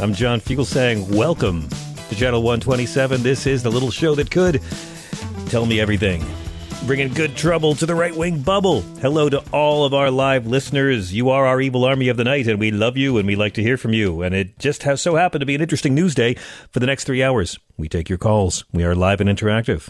I'm John Fugelsang. Welcome to Channel 127. This is the little show that could tell me everything. Bringing good trouble to the right wing bubble. Hello to all of our live listeners. You are our evil army of the night, and we love you and we like to hear from you. And it just has so happened to be an interesting news day for the next three hours. We take your calls. We are live and interactive.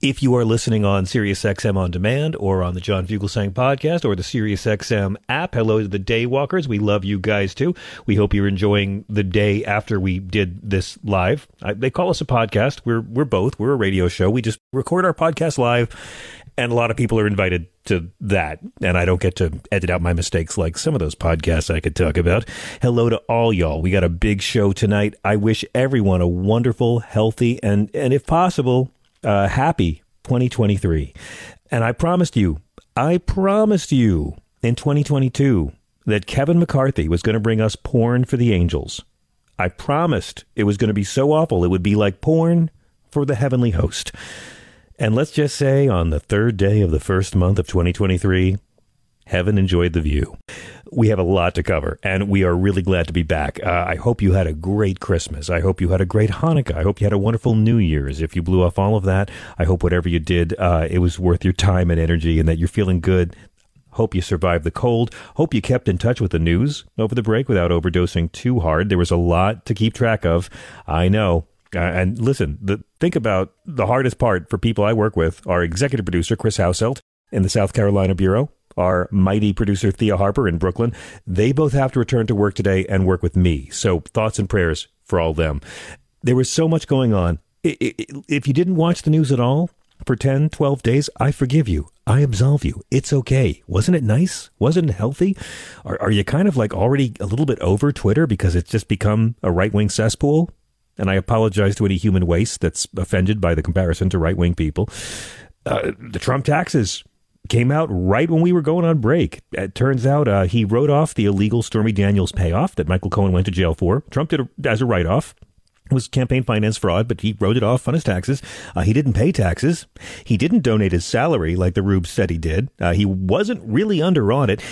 If you are listening on SiriusXM on demand or on the John Fugelsang podcast or the SiriusXM app, hello to the Daywalkers. We love you guys too. We hope you're enjoying the day after we did this live. I, they call us a podcast. We're we're both. We're a radio show. We just record our podcast live and a lot of people are invited to that. And i don't get to edit out my mistakes like some of those podcasts i could talk about. Hello to all y'all. We got a big show tonight. I wish everyone a wonderful healthy and and if possible uh, happy 2023 and i promised you i promised you in 2022 that kevin mccarthy was going to bring us porn for the angels. I promised it was going to be so awful it would be like porn for the heavenly host and let's just say on the third day of the first month of 2023, heaven enjoyed the view. We have a lot to cover, and we are really glad to be back. Uh, I hope you had a great Christmas. I hope you had a great Hanukkah. I hope you had a wonderful New Year's. If you blew off all of that, I hope whatever you did, uh, it was worth your time and energy, and that you're feeling good. Hope you survived the cold. Hope you kept in touch with the news over the break without overdosing too hard. There was a lot to keep track of. I know. Uh, and listen, the, think about the hardest part for people I work with. Our executive producer, Chris Hauselt, in the South Carolina Bureau, our mighty producer, Thea Harper, in Brooklyn. They both have to return to work today and work with me. So thoughts and prayers for all them. There was so much going on. If you didn't watch the news at all for 10, 12 days, I forgive you. I absolve you. It's okay. Wasn't it nice? Wasn't it healthy? Are, are you kind of like already a little bit over Twitter because it's just become a right wing cesspool? And I apologize to any human waste that's offended by the comparison to right wing people. Uh, the Trump taxes came out right when we were going on break. It turns out uh, he wrote off the illegal Stormy Daniels payoff that Michael Cohen went to jail for. Trump did it as a write off. It was campaign finance fraud, but he wrote it off on his taxes. Uh, he didn't pay taxes. He didn't donate his salary like the Rubes said he did. Uh, he wasn't really under audit.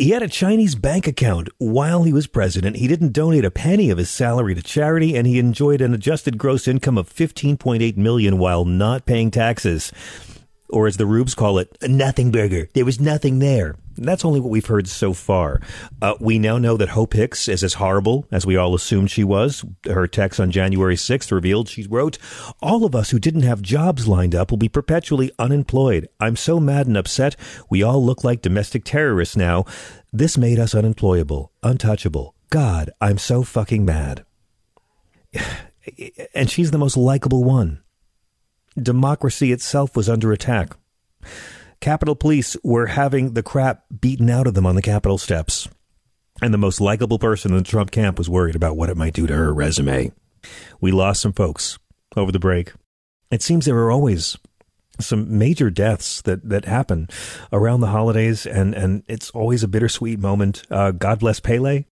He had a Chinese bank account while he was president. He didn't donate a penny of his salary to charity, and he enjoyed an adjusted gross income of 15.8 million while not paying taxes. Or as the Rubes call it, nothing burger. There was nothing there. That's only what we've heard so far. Uh, we now know that Hope Hicks is as horrible as we all assumed she was. Her text on January 6th revealed she wrote, All of us who didn't have jobs lined up will be perpetually unemployed. I'm so mad and upset. We all look like domestic terrorists now. This made us unemployable, untouchable. God, I'm so fucking mad. And she's the most likable one. Democracy itself was under attack. Capitol Police were having the crap beaten out of them on the Capitol steps. And the most likable person in the Trump camp was worried about what it might do to her resume. We lost some folks over the break. It seems there are always some major deaths that, that happen around the holidays, and, and it's always a bittersweet moment. Uh, God bless Pele.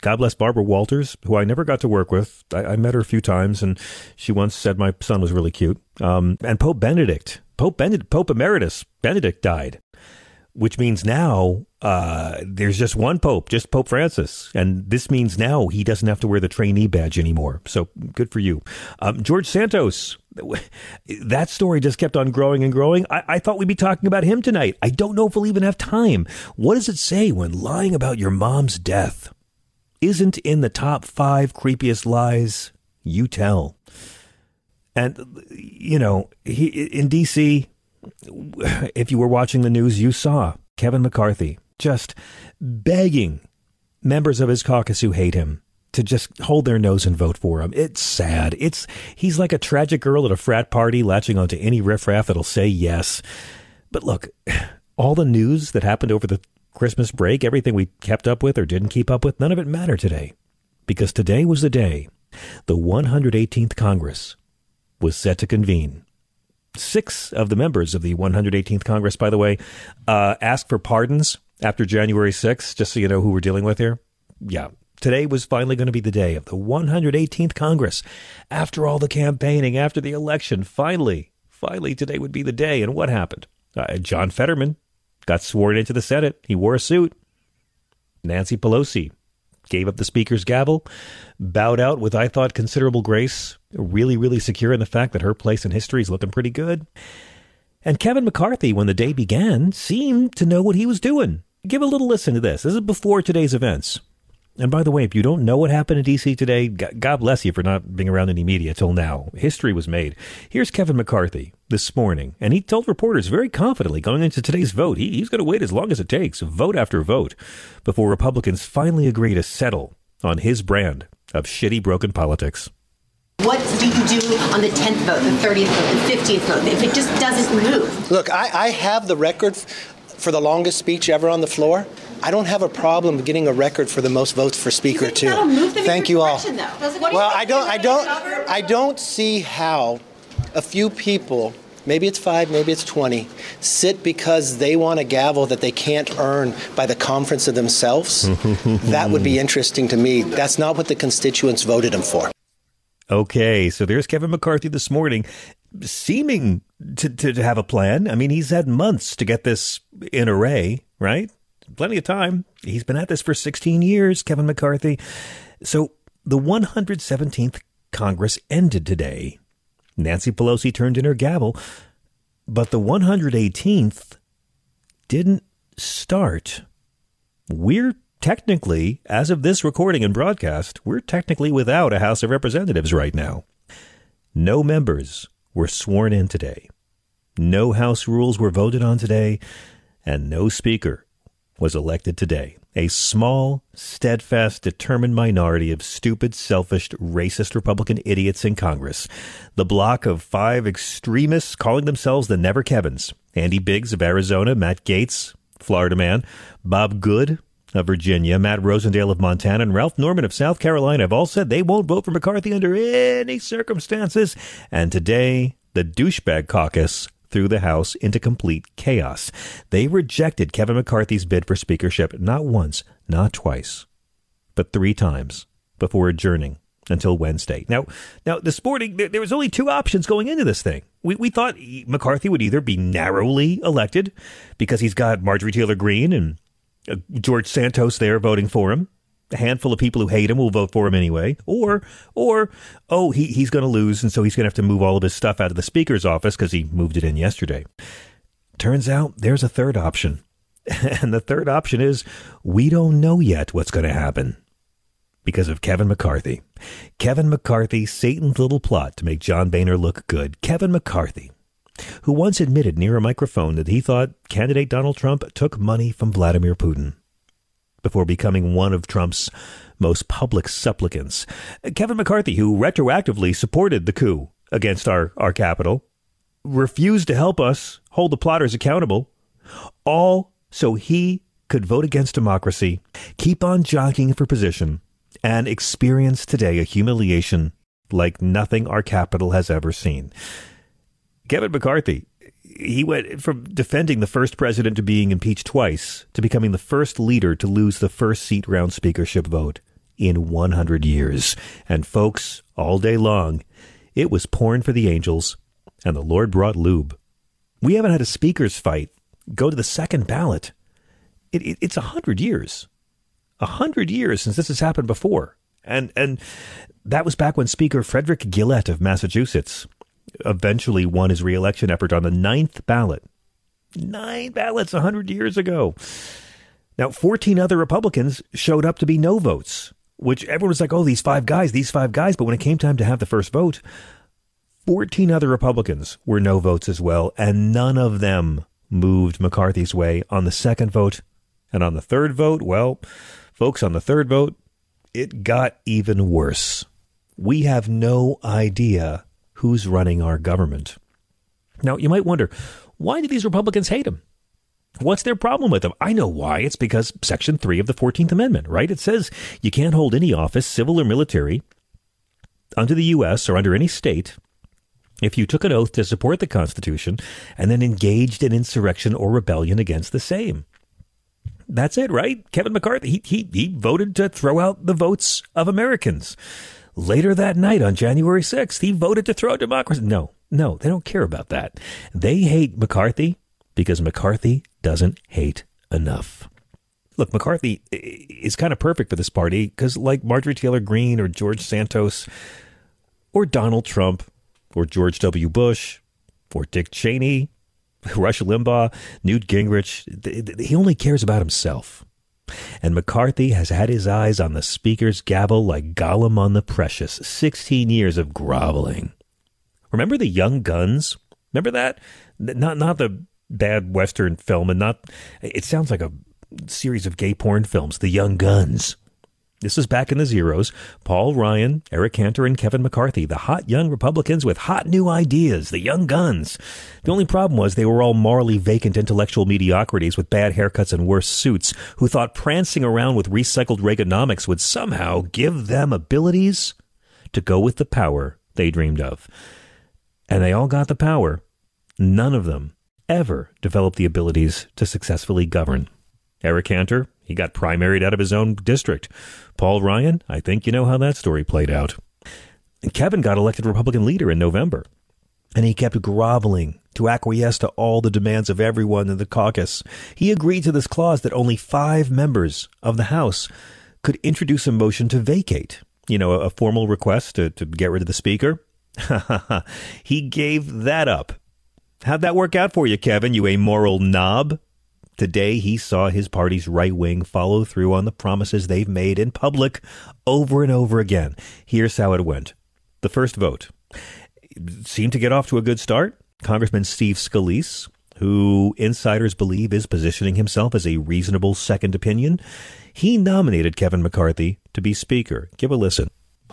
God bless Barbara Walters, who I never got to work with. I, I met her a few times, and she once said my son was really cute. Um, and Pope Benedict Pope Benedict, Pope Emeritus Benedict died, which means now uh, there's just one Pope, just Pope Francis, and this means now he doesn't have to wear the trainee badge anymore. So good for you, um, George Santos. That story just kept on growing and growing. I, I thought we'd be talking about him tonight. I don't know if we'll even have time. What does it say when lying about your mom's death isn't in the top five creepiest lies you tell? And, you know, he, in D.C., if you were watching the news, you saw Kevin McCarthy just begging members of his caucus who hate him to just hold their nose and vote for him. It's sad. It's he's like a tragic girl at a frat party latching onto any riffraff that'll say yes. But look, all the news that happened over the Christmas break, everything we kept up with or didn't keep up with, none of it mattered today. Because today was the day the 118th Congress was set to convene. Six of the members of the 118th Congress, by the way, uh, asked for pardons after January 6th, just so you know who we're dealing with here. Yeah, today was finally going to be the day of the 118th Congress. After all the campaigning, after the election, finally, finally, today would be the day. And what happened? Uh, John Fetterman got sworn into the Senate. He wore a suit. Nancy Pelosi gave up the speaker's gavel, bowed out with, I thought, considerable grace, really, really secure in the fact that her place in history is looking pretty good. And Kevin McCarthy, when the day began, seemed to know what he was doing. Give a little listen to this. This is before today's events. And by the way, if you don't know what happened in D.C. today, God bless you for not being around any media till now. History was made. Here's Kevin McCarthy this morning, and he told reporters very confidently going into today's vote, he, he's going to wait as long as it takes, vote after vote, before Republicans finally agree to settle on his brand of shitty, broken politics. What do you do on the 10th vote, the 30th vote, the 50th vote, if it just doesn't move? Look, I, I have the record for the longest speech ever on the floor. I don't have a problem getting a record for the most votes for speaker you too. Move them Thank you all. Well, I don't I don't I don't see how a few people maybe it's 5 maybe it's 20 sit because they want a gavel that they can't earn by the conference of themselves that would be interesting to me that's not what the constituents voted him for Okay, so there's Kevin McCarthy this morning, seeming to, to, to, have a plan. I mean, he's had months to get this in array, right? Plenty of time. He's been at this for 16 years, Kevin McCarthy. So the 117th Congress ended today. Nancy Pelosi turned in her gavel, but the 118th didn't start. We're technically, as of this recording and broadcast, we're technically without a House of Representatives right now. No members were sworn in today. No House rules were voted on today, and no Speaker was elected today. A small, steadfast, determined minority of stupid, selfish, racist Republican idiots in Congress. The block of five extremists calling themselves the Never Kevins. Andy Biggs of Arizona, Matt Gaetz, Florida man, Bob Good of Virginia, Matt Rosendale of Montana, and Ralph Norman of South Carolina have all said they won't vote for McCarthy under any circumstances. And today, the douchebag caucus threw the House into complete chaos. They rejected Kevin McCarthy's bid for speakership not once, not twice, but three times before adjourning until Wednesday. Now, now the sporting there, there, was only two options going into this thing. We we thought McCarthy would either be narrowly elected because he's got Marjorie Taylor Greene and uh, George Santos there voting for him, a handful of people who hate him will vote for him anyway. Or, or, oh, he, he's going to lose, and so he's going to have to move all of his stuff out of the speaker's office because he moved it in yesterday. Turns out there's a third option. And the third option is we don't know yet what's going to happen because of Kevin McCarthy. Kevin McCarthy, Satan's little plot to make John Boehner look good. Kevin McCarthy, who once admitted near a microphone that he thought candidate Donald Trump took money from Vladimir Putin before becoming one of Trump's most public supplicants. Kevin McCarthy, who retroactively supported the coup against our, our Capitol, refused to help us hold the plotters accountable, all so he could vote against democracy, keep on jockeying for position, and experience today a humiliation like nothing our capital has ever seen. Kevin McCarthy he went from defending the first president to being impeached twice to becoming the first leader to lose the first seat round speakership vote in 100 years. And folks, all day long, it was porn for the angels, and the Lord brought lube We haven't had a speaker's fight go to the second ballot. It, it, it's a hundred years, a hundred years since this has happened before, and and that was back when Speaker Frederick Gillett of Massachusetts eventually won his reelection effort on the ninth ballot. Nine ballots a hundred years ago. Now, 14 other Republicans showed up to be no votes, which everyone was like, oh, these five guys, these five guys. But when it came time to have the first vote, 14 other Republicans were no votes as well, and none of them moved McCarthy's way on the second vote. And on the third vote, well, folks, on the third vote, it got even worse. We have no idea who's running our government. Now, you might wonder, why do these Republicans hate him? What's their problem with him? I know why. It's because Section 3 of the 14th Amendment, right? It says you can't hold any office, civil or military, under the U.S. or under any state if you took an oath to support the Constitution and then engaged in insurrection or rebellion against the same. That's it, right? Kevin McCarthy, he, he, he voted to throw out the votes of Americans. Later that night on January 6th, he voted to throw democracy. No, no, they don't care about that. They hate McCarthy because McCarthy doesn't hate enough. Look, McCarthy is kind of perfect for this party because, like Marjorie Taylor Greene or George Santos or Donald Trump or George W. Bush or Dick Cheney, Rush Limbaugh, Newt Gingrich, he only cares about himself. And McCarthy has had his eyes on the speaker's gavel like Gollum on the precious. 16 years of groveling. Remember the Young Guns? Remember that? Not not the bad western film and not it sounds like a series of gay porn films, The Young Guns. This is back in the zeros. Paul Ryan, Eric Cantor, and Kevin McCarthy, the hot young Republicans with hot new ideas, the young guns. The only problem was they were all morally vacant intellectual mediocrities with bad haircuts and worse suits who thought prancing around with recycled Reaganomics would somehow give them abilities to go with the power they dreamed of. And they all got the power. None of them ever developed the abilities to successfully govern. Eric Cantor, he got primaried out of his own district. Paul Ryan, I think you know how that story played out. And Kevin got elected Republican leader in November, and he kept groveling to acquiesce to all the demands of everyone in the caucus. He agreed to this clause that only five members of the House could introduce a motion to vacate, you know, a, a formal request to, to get rid of the Speaker. he gave that up. How'd that work out for you, Kevin, you amoral knob? Today, he saw his party's right wing follow through on the promises they've made in public over and over again. Here's how it went. The first vote seemed to get off to a good start. Congressman Steve Scalise, who insiders believe is positioning himself as a reasonable second opinion, he nominated Kevin McCarthy to be Speaker. Give a listen.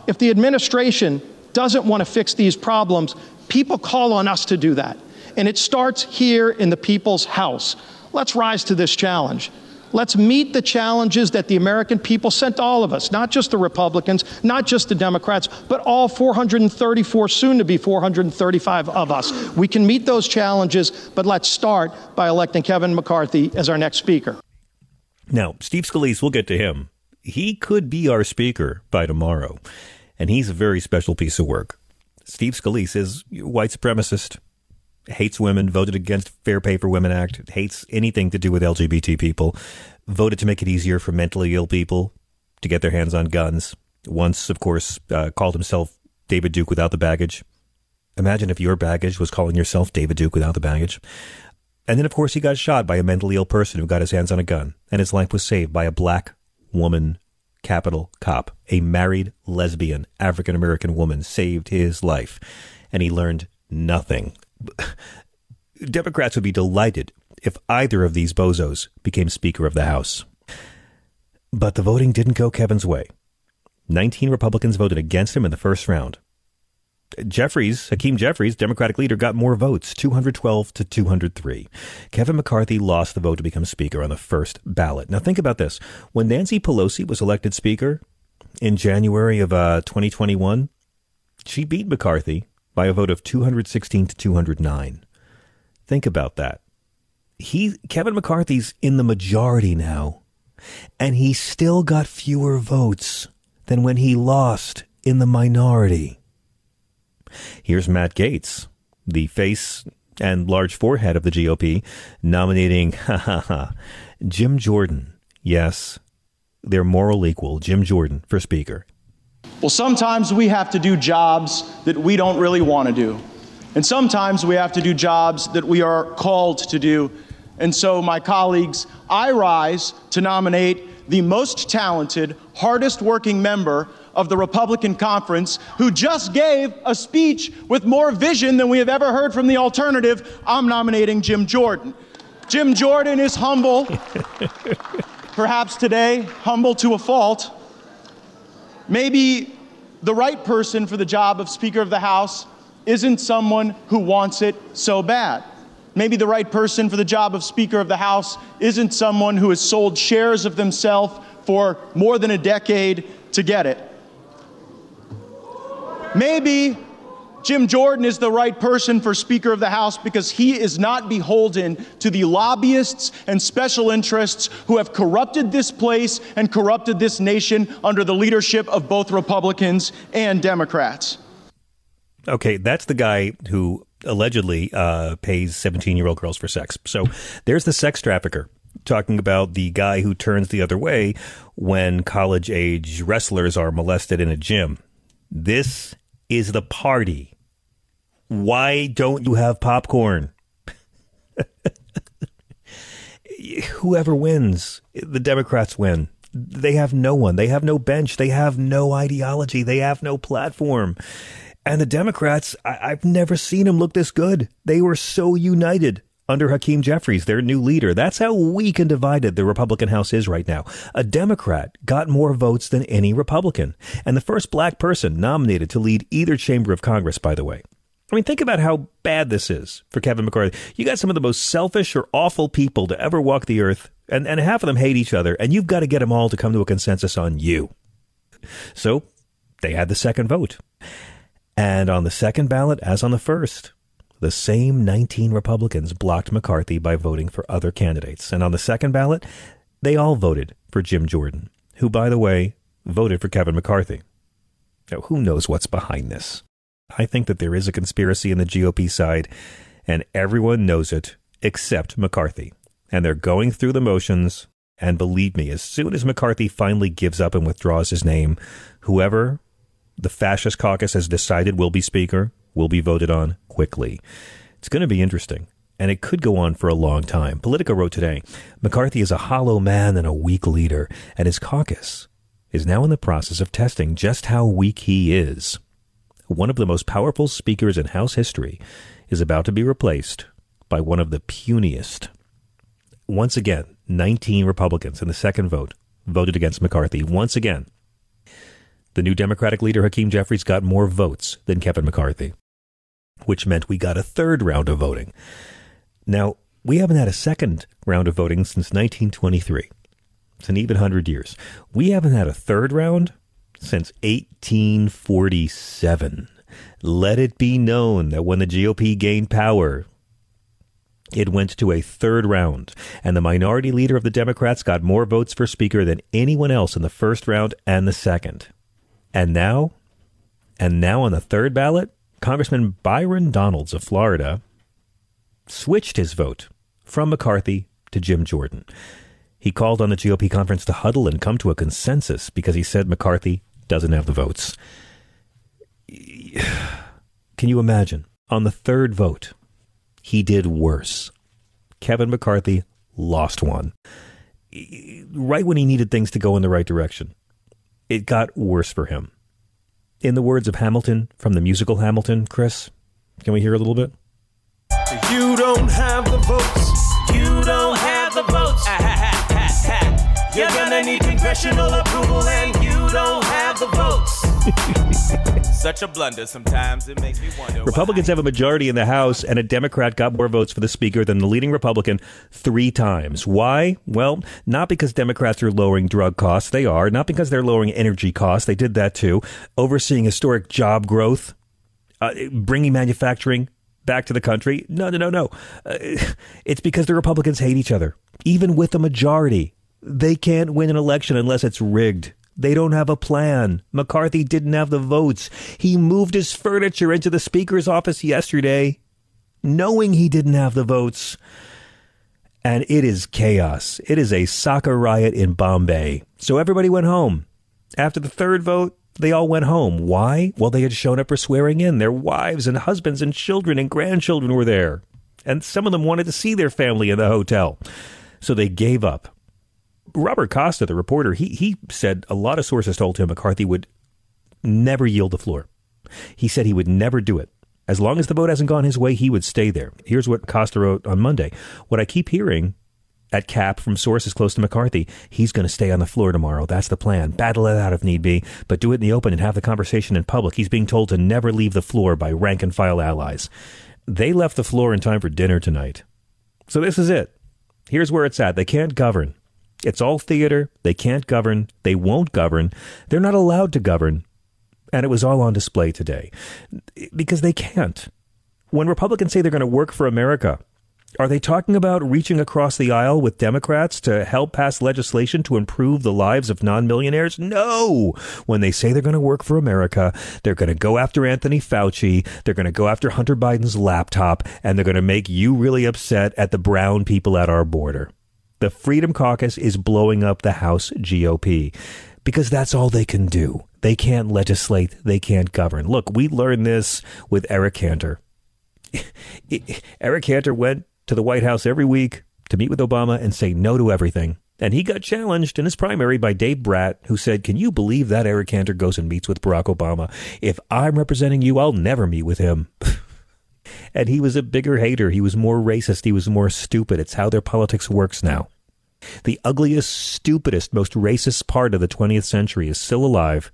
If the administration doesn't want to fix these problems, people call on us to do that. And it starts here in the people's house. Let's rise to this challenge. Let's meet the challenges that the American people sent all of us, not just the Republicans, not just the Democrats, but all 434, soon to be 435 of us. We can meet those challenges, but let's start by electing Kevin McCarthy as our next Speaker. Now, Steve Scalise, we'll get to him. He could be our Speaker by tomorrow, and he's a very special piece of work. Steve Scalise is white supremacist hates women, voted against Fair Pay for Women Act, hates anything to do with LGBT people, voted to make it easier for mentally ill people to get their hands on guns. Once, of course, uh, called himself David Duke without the baggage. Imagine if your baggage was calling yourself David Duke without the baggage. And then, of course, he got shot by a mentally ill person who got his hands on a gun, and his life was saved by a black woman Capitol cop. A married lesbian African American woman saved his life, and he learned nothing Democrats would be delighted if either of these bozos became Speaker of the House. But the voting didn't go Kevin's way. 19 Republicans voted against him in the first round. Jeffries, Hakeem Jeffries, Democratic leader, got more votes, 212 to 203. Kevin McCarthy lost the vote to become Speaker on the first ballot. Now think about this. When Nancy Pelosi was elected Speaker in January of uh, 2021, she beat McCarthy by a vote of 216 to 209. Think about that. He Kevin McCarthy's in the majority now, and he still got fewer votes than when he lost in the minority. Here's Matt Gaetz, the face and large forehead of the GOP, nominating Jim Jordan. Yes, their moral equal, Jim Jordan, for Speaker. Well, sometimes we have to do jobs that we don't really want to do. And sometimes we have to do jobs that we are called to do. And so, my colleagues, I rise to nominate the most talented, hardest working member of the Republican conference who just gave a speech with more vision than we have ever heard from the alternative. I'm nominating Jim Jordan. Jim Jordan is humble, perhaps today, humble to a fault. Maybe the right person for the job of Speaker of the House isn't someone who wants it so bad. Maybe the right person for the job of Speaker of the House isn't someone who has sold shares of themselves for more than a decade to get it. Maybe Jim Jordan is the right person for Speaker of the House because he is not beholden to the lobbyists and special interests who have corrupted this place and corrupted this nation under the leadership of both Republicans and Democrats. Okay, that's the guy who allegedly uh, pays 17 year old girls for sex. So there's the sex trafficker talking about the guy who turns the other way when college age wrestlers are molested in a gym. This is the party. Why don't you have popcorn? Whoever wins, the Democrats win. They have no one. They have no bench. They have no ideology. They have no platform. And the Democrats, I- have never seen them look this good. They were so united under Hakeem Jeffries, their new leader. That's how weak and divided the Republican House is right now. A Democrat got more votes than any Republican, and the first black person nominated to lead either chamber of Congress, by the way. I mean, think about how bad this is for Kevin McCarthy. You got some of the most selfish or awful people to ever walk the earth, and, and half of them hate each other, and you've got to get them all to come to a consensus on you. So they had the second vote. And on the second ballot, as on the first, the same 19 Republicans blocked McCarthy by voting for other candidates. And on the second ballot, they all voted for Jim Jordan, who, by the way, voted for Kevin McCarthy. Now, who knows what's behind this? I think that there is a conspiracy in the GOP side, and everyone knows it except McCarthy. And they're going through the motions. And believe me, as soon as McCarthy finally gives up and withdraws his name, whoever the fascist caucus has decided will be Speaker will be voted on quickly. It's going to be interesting, and it could go on for a long time. Politico wrote today McCarthy is a hollow man and a weak leader, and his caucus is now in the process of testing just how weak he is. One of the most powerful speakers in House history is about to be replaced by one of the puniest. Once again, 19 Republicans in the second vote voted against McCarthy. Once again, the new Democratic leader, Hakeem Jeffries, got more votes than Kevin McCarthy which meant we got a third round of voting. Now, we haven't had a second round of voting since 1923. It's an even 100 years. We haven't had a third round since 1847. Let it be known that when the GOP gained power, it went to a third round, and the minority leader of the Democrats got more votes for Speaker than anyone else in the first round and the second. And now, and now on the third ballot, Congressman Byron Donalds of Florida switched his vote from McCarthy to Jim Jordan. He called on the GOP conference to huddle and come to a consensus because he said McCarthy doesn't have the votes. Can you imagine? On the third vote, he did worse. Kevin McCarthy lost one. Right when he needed things to go in the right direction, it got worse for him. In the words of Hamilton from the musical Hamilton, Chris, can we hear a little bit? You don't have the votes. Need congressional approval, and you don't have the votes. Such a blunder. Sometimes it makes me wonder. Republicans have a majority in the House, and a Democrat got more votes for the Speaker than the leading Republican three times. Why? Well, not because Democrats are lowering drug costs. They are. Not because they're lowering energy costs. They did that too. Overseeing historic job growth, uh, bringing manufacturing back to the country. No, no, no, no. Uh, it's because the Republicans hate each other. Even with a majority, they can't win an election unless it's rigged. They don't have a plan. McCarthy didn't have the votes. He moved his furniture into the Speaker's office yesterday. knowing he didn't have the votes. And it is chaos. It is a soccer riot in Bombay. So everybody went home. After the third vote, they all went home. Why? Well, they had shown up for swearing in. Their wives and husbands and children and grandchildren were there. And some of them wanted to see their family in the hotel. So they gave up. Robert Costa, the reporter, he, he said a lot of sources told him McCarthy would never yield the floor. He said he would never do it. As long as the vote hasn't gone his way, he would stay there. Here's what Costa wrote on Monday. What I keep hearing at CAP from sources close to McCarthy, he's going to stay on the floor tomorrow. That's the plan. Battle it out if need be, but do it in the open and have the conversation in public. He's being told to never leave the floor by rank and file allies. They left the floor in time for dinner tonight. So this is it. Here's where it's at. They can't govern. It's all theater. They can't govern. They won't govern. They're not allowed to govern. And it was all on display today because they can't. When Republicans say they're going to work for America, are they talking about reaching across the aisle with Democrats to help pass legislation to improve the lives of non millionaires? No. When they say they're going to work for America, they're going to go after Anthony Fauci, they're going to go after Hunter Biden's laptop, and they're going to make you really upset at the brown people at our border. The Freedom Caucus is blowing up the House GOP because that's all they can do. They can't legislate, they can't govern. Look, we learned this with Eric Cantor. Eric Cantor went to the White House every week to meet with Obama and say no to everything. And he got challenged in his primary by Dave Brat, who said, Can you believe that Eric Cantor goes and meets with Barack Obama? If I'm representing you, I'll never meet with him. and he was a bigger hater. He was more racist. He was more stupid. It's how their politics works now. The ugliest, stupidest, most racist part of the 20th century is still alive.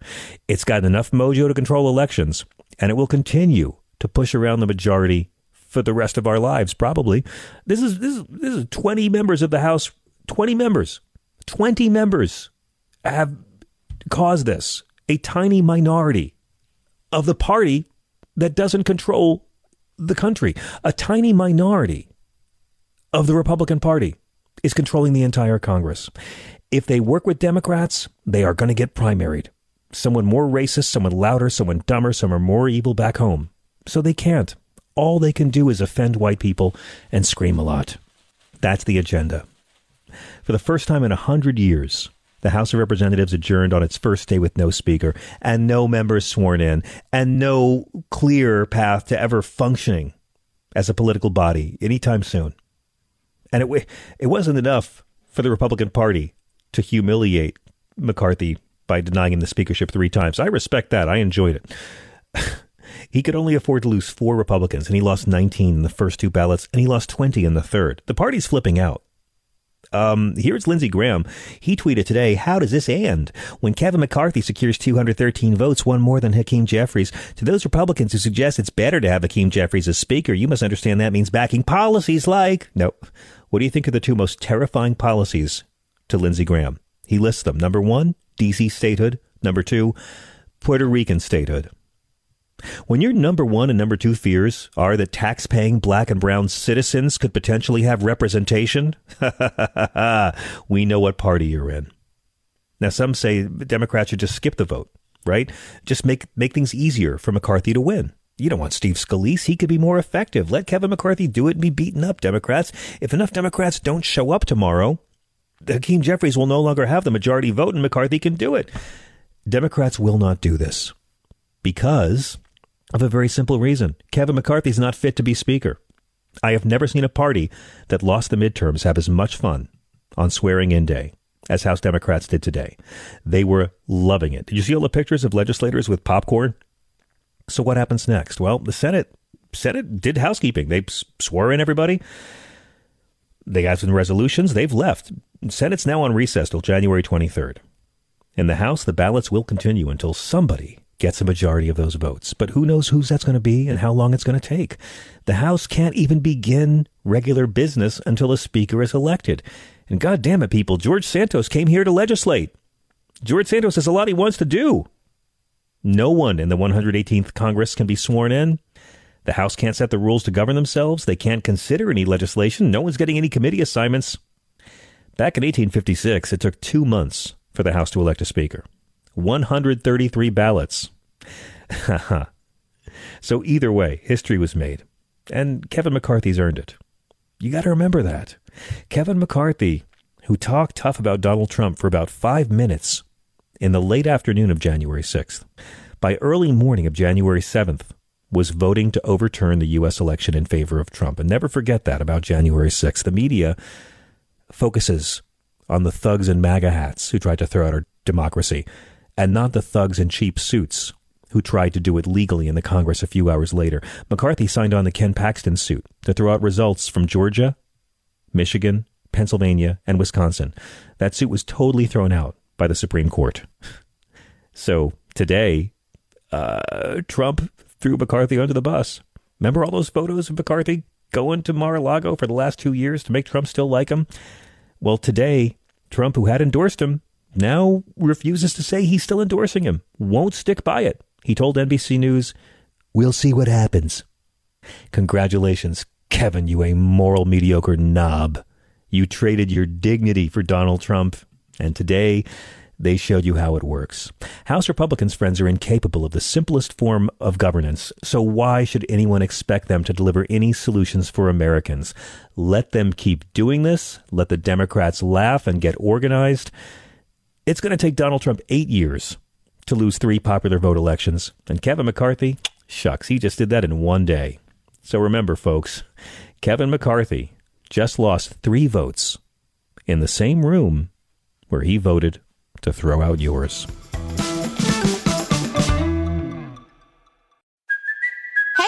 It's got enough mojo to control elections, and it will continue to push around the majority for the rest of our lives, probably. This is this is this is twenty members of the House. Twenty members. Twenty members have caused this. A tiny minority of the party that doesn't control the country. A tiny minority of the Republican Party is controlling the entire Congress. If they work with Democrats, they are going to get primaried. Someone more racist, someone louder, someone dumber, someone more evil back home. So they can't all they can do is offend white people and scream a lot. That's the agenda. For the first time in a hundred years, the House of Representatives adjourned on its first day with no speaker and no members sworn in and no clear path to ever functioning as a political body anytime soon. And it, it wasn't enough for the Republican Party to humiliate McCarthy by denying him the speakership three times. I respect that. I enjoyed it. He could only afford to lose four Republicans, and he lost 19 in the first two ballots, and he lost 20 in the third. The party's flipping out. Um, here's Lindsey Graham. He tweeted today, How does this end? When Kevin McCarthy secures 213 votes, one more than Hakeem Jeffries. To those Republicans who suggest it's better to have Hakeem Jeffries as Speaker, you must understand that means backing policies like. No. What do you think are the two most terrifying policies to Lindsey Graham? He lists them. Number one, DC statehood. Number two, Puerto Rican statehood. When your number one and number two fears are that tax paying black and brown citizens could potentially have representation, we know what party you're in. Now, some say Democrats should just skip the vote, right? Just make, make things easier for McCarthy to win. You don't want Steve Scalise. He could be more effective. Let Kevin McCarthy do it and be beaten up, Democrats. If enough Democrats don't show up tomorrow, Hakeem Jeffries will no longer have the majority vote and McCarthy can do it. Democrats will not do this because of a very simple reason. Kevin McCarthy's not fit to be Speaker. I have never seen a party that lost the midterms have as much fun on swearing in day as House Democrats did today. They were loving it. Did you see all the pictures of legislators with popcorn? So what happens next? Well, the Senate Senate did housekeeping. They swore in everybody. They got some resolutions. They've left. Senate's now on recess till January 23rd. In the House, the ballots will continue until somebody gets a majority of those votes. But who knows whose that's going to be and how long it's going to take. The House can't even begin regular business until a speaker is elected. And God damn it, people, George Santos came here to legislate. George Santos has a lot he wants to do. No one in the 118th Congress can be sworn in. The House can't set the rules to govern themselves. They can't consider any legislation. No one's getting any committee assignments. Back in 1856, it took two months for the House to elect a speaker. 133 ballots. so either way, history was made. And Kevin McCarthy's earned it. You got to remember that. Kevin McCarthy, who talked tough about Donald Trump for about five minutes in the late afternoon of January 6th, by early morning of January 7th, was voting to overturn the U.S. election in favor of Trump. And never forget that about January 6th. The media focuses on the thugs in MAGA hats who tried to throw out our democracy, and not the thugs in cheap suits who tried to do it legally in the Congress a few hours later. McCarthy signed on the Ken Paxton suit to throw out results from Georgia, Michigan, Pennsylvania, and Wisconsin. That suit was totally thrown out by the Supreme Court. So today, uh, Trump threw McCarthy under the bus. Remember all those photos of McCarthy going to Mar-a-Lago for the last two years to make Trump still like him? Well, today, Trump, who had endorsed him, now refuses to say he's still endorsing him, won't stick by it. He told NBC News, We'll see what happens. Congratulations, Kevin, you a moral mediocre knob. You traded your dignity for Donald Trump, and today they showed you how it works. House Republicans' friends are incapable of the simplest form of governance, so why should anyone expect them to deliver any solutions for Americans? Let them keep doing this. Let the Democrats laugh and get organized. It's going to take Donald Trump eight years to lose three popular vote elections. And Kevin McCarthy, shucks, he just did that in one day. So remember, folks, Kevin McCarthy just lost three votes in the same room where he voted to throw out yours.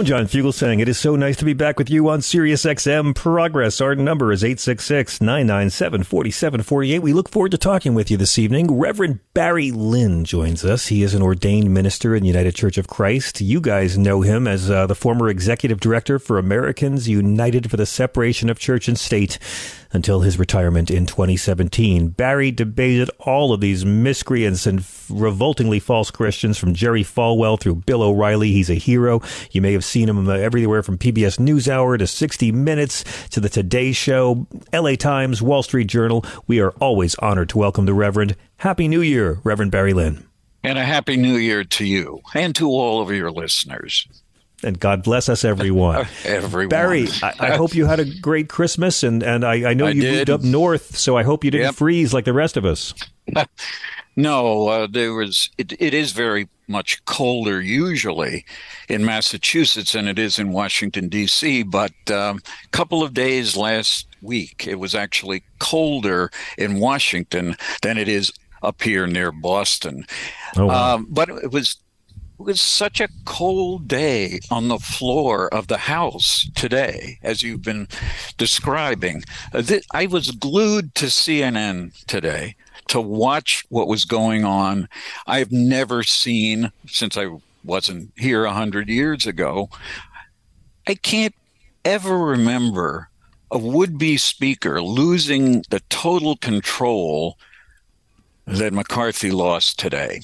I'm John Fugelsang it is so nice to be back with you on Sirius XM Progress. Our number is 866-997-4748. We look forward to talking with you this evening. Reverend Barry Lynn joins us. He is an ordained minister in the United Church of Christ. You guys know him as uh, the former executive director for Americans United for the Separation of Church and State until his retirement in 2017. Barry debated all of these miscreants and revoltingly false Christians from Jerry Falwell through Bill O'Reilly. He's a hero. You may have seen him uh, everywhere from PBS NewsHour to 60 Minutes to the Today Show, LA Times, Wall Street Journal. We are always honored to welcome the Reverend. Happy New Year, Reverend Barry Lynn. And a happy new year to you and to all of your listeners. And God bless us, everyone. Everyone. Barry, I, I hope you had a great Christmas, and, and I, I know I you did. moved up north, so I hope you didn't Yep. freeze like the rest of us. No, uh, there was. It, it is very much colder usually in Massachusetts than it is in Washington D.C. But um, a couple of days last week, it was actually colder in Washington than it is up here near Boston. Oh, wow. Um, but it was was such a cold day on the floor of the house today, as you've been describing. Uh, I was glued to CNN today to watch what was going on. I've never seen since I wasn't here a hundred years ago. I can't ever remember a would-be speaker losing the total control that McCarthy lost today.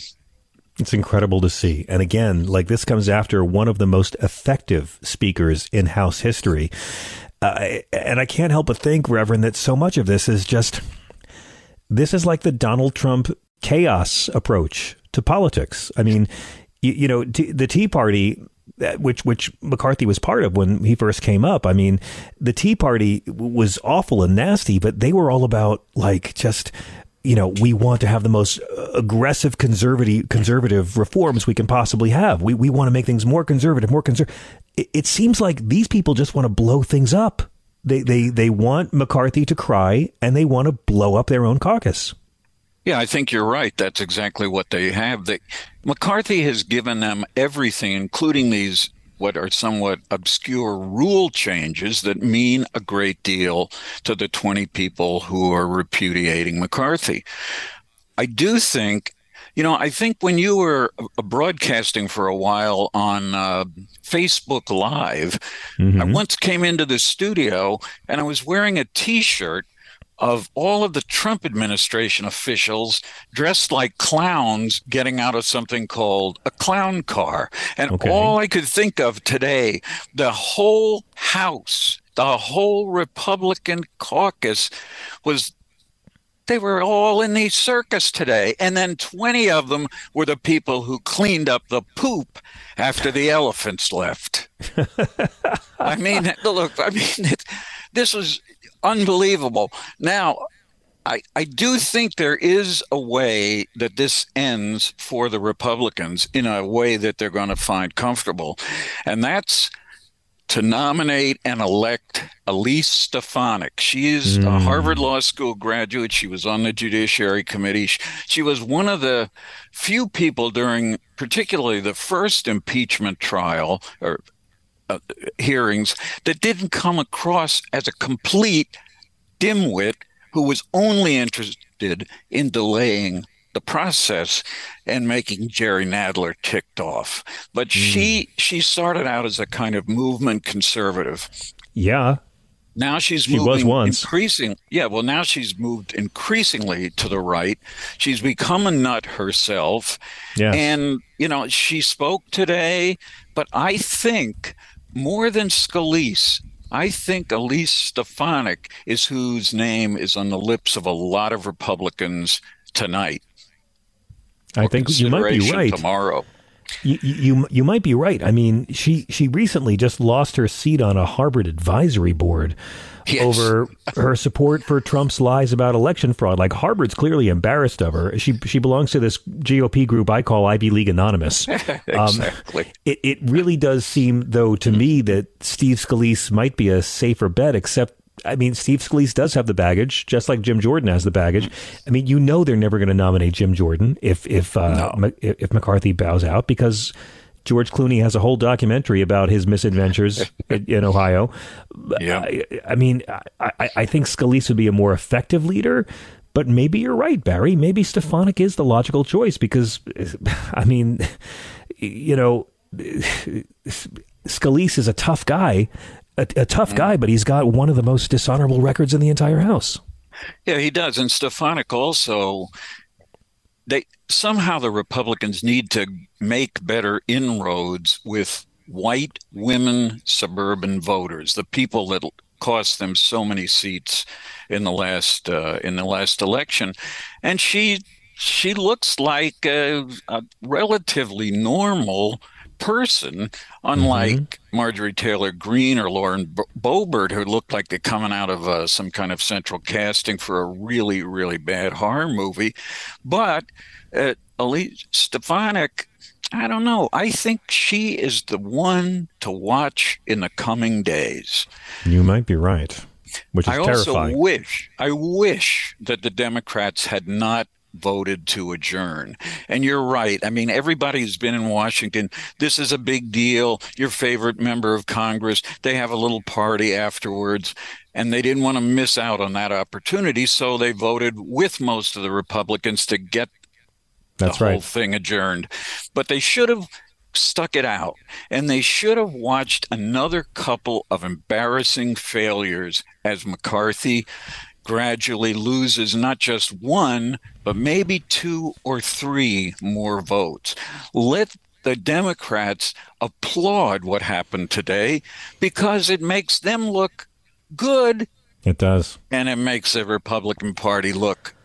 It's incredible to see. And again, like this comes after one of the most effective speakers in House history. Uh, and I can't help but think, Reverend, that so much of this is just this is like the Donald Trump chaos approach to politics. I mean, you, you know, t- the Tea Party which which McCarthy was part of when he first came up. I mean, the Tea Party was awful and nasty, but they were all about like just you know we want to have the most uh, aggressive conservative conservative reforms we can possibly have. We we want to make things more conservative, more conservative. It, it seems like these people just want to blow things up. They they they want McCarthy to cry and they want to blow up their own caucus. Yeah, I think you're right. That's exactly what they have. They, McCarthy has given them everything, including these what are somewhat obscure rule changes that mean a great deal to the 20 people who are repudiating McCarthy. I do think, you know, I think when you were broadcasting for a while on uh, Facebook Live, I once came into the studio and I was wearing a t shirt of all of the Trump administration officials dressed like clowns getting out of something called a clown car. And Okay. all I could think of today, the whole House, the whole Republican caucus was they were all in the circus today. And then 20 of them were the people who cleaned up the poop after the elephants left. I mean, look, I mean, it, this was unbelievable. Now, I, I do think there is a way that this ends for the Republicans in a way that they're going to find comfortable. And that's to nominate and elect Elise Stefanik. She is a hmm. Harvard Law School graduate. She was on the Judiciary Committee. She, she was one of the few people during, particularly the first impeachment trial or uh, hearings, that didn't come across as a complete dimwit who was only interested in delaying the process and making Jerry Nadler ticked off. But she she started out as a kind of movement conservative. Yeah, Now she's She was moving once. increasing. Yeah, well now she's moved increasingly to the right. She's become a nut herself. Yes. And you know, she spoke today, but I think more than Scalise, I think Elise Stefanik is whose name is on the lips of a lot of Republicans tonight. I think you might be right. Tomorrow. You, you you might be right. I mean, she she recently just lost her seat on a Harvard advisory board Yes. over her support for Trump's lies about election fraud. Like Harvard's clearly embarrassed of her. She she belongs to this GOP group I call Ivy League Anonymous. Um, exactly. It it really does seem though to me that Steve Scalise might be a safer bet. Except. I mean, Steve Scalise does have the baggage, just like Jim Jordan has the baggage. I mean, you know they're never going to nominate Jim Jordan if if uh, No. M- if McCarthy bows out because George Clooney has a whole documentary about his misadventures in, in Ohio. Yeah. I, I mean, I, I- I think Scalise would be a more effective leader, but maybe you're right, Barry. Maybe Stefanik is the logical choice because, I mean, you know, Scalise is a tough guy, a, a tough guy, but he's got one of the most dishonorable records in the entire House. Yeah, he does. And Stefanik also they somehow the Republicans need to make better inroads with white women suburban voters, the people that cost them so many seats in the last uh, in the last election. And she she looks like a, a relatively normal person, unlike Marjorie Taylor Greene or Lauren Bo- Boebert, who looked like they're coming out of uh, some kind of central casting for a really, really bad horror movie. But uh, Elise Stefanik, I don't know. I think she is the one to watch in the coming days. You might be right, which is I also terrifying. wish, I wish that the Democrats had not voted to adjourn. And you're right. I mean, everybody who's been in Washington, this is a big deal. Your favorite member of Congress, they have a little party afterwards. And they didn't want to miss out on that opportunity. So they voted with most of the Republicans to get That's the whole thing adjourned. But they should have stuck it out and they should have watched another couple of embarrassing failures as McCarthy gradually loses not just one, but maybe two or three more votes. Let the Democrats applaud what happened today because it makes them look good It does. and it makes the Republican Party look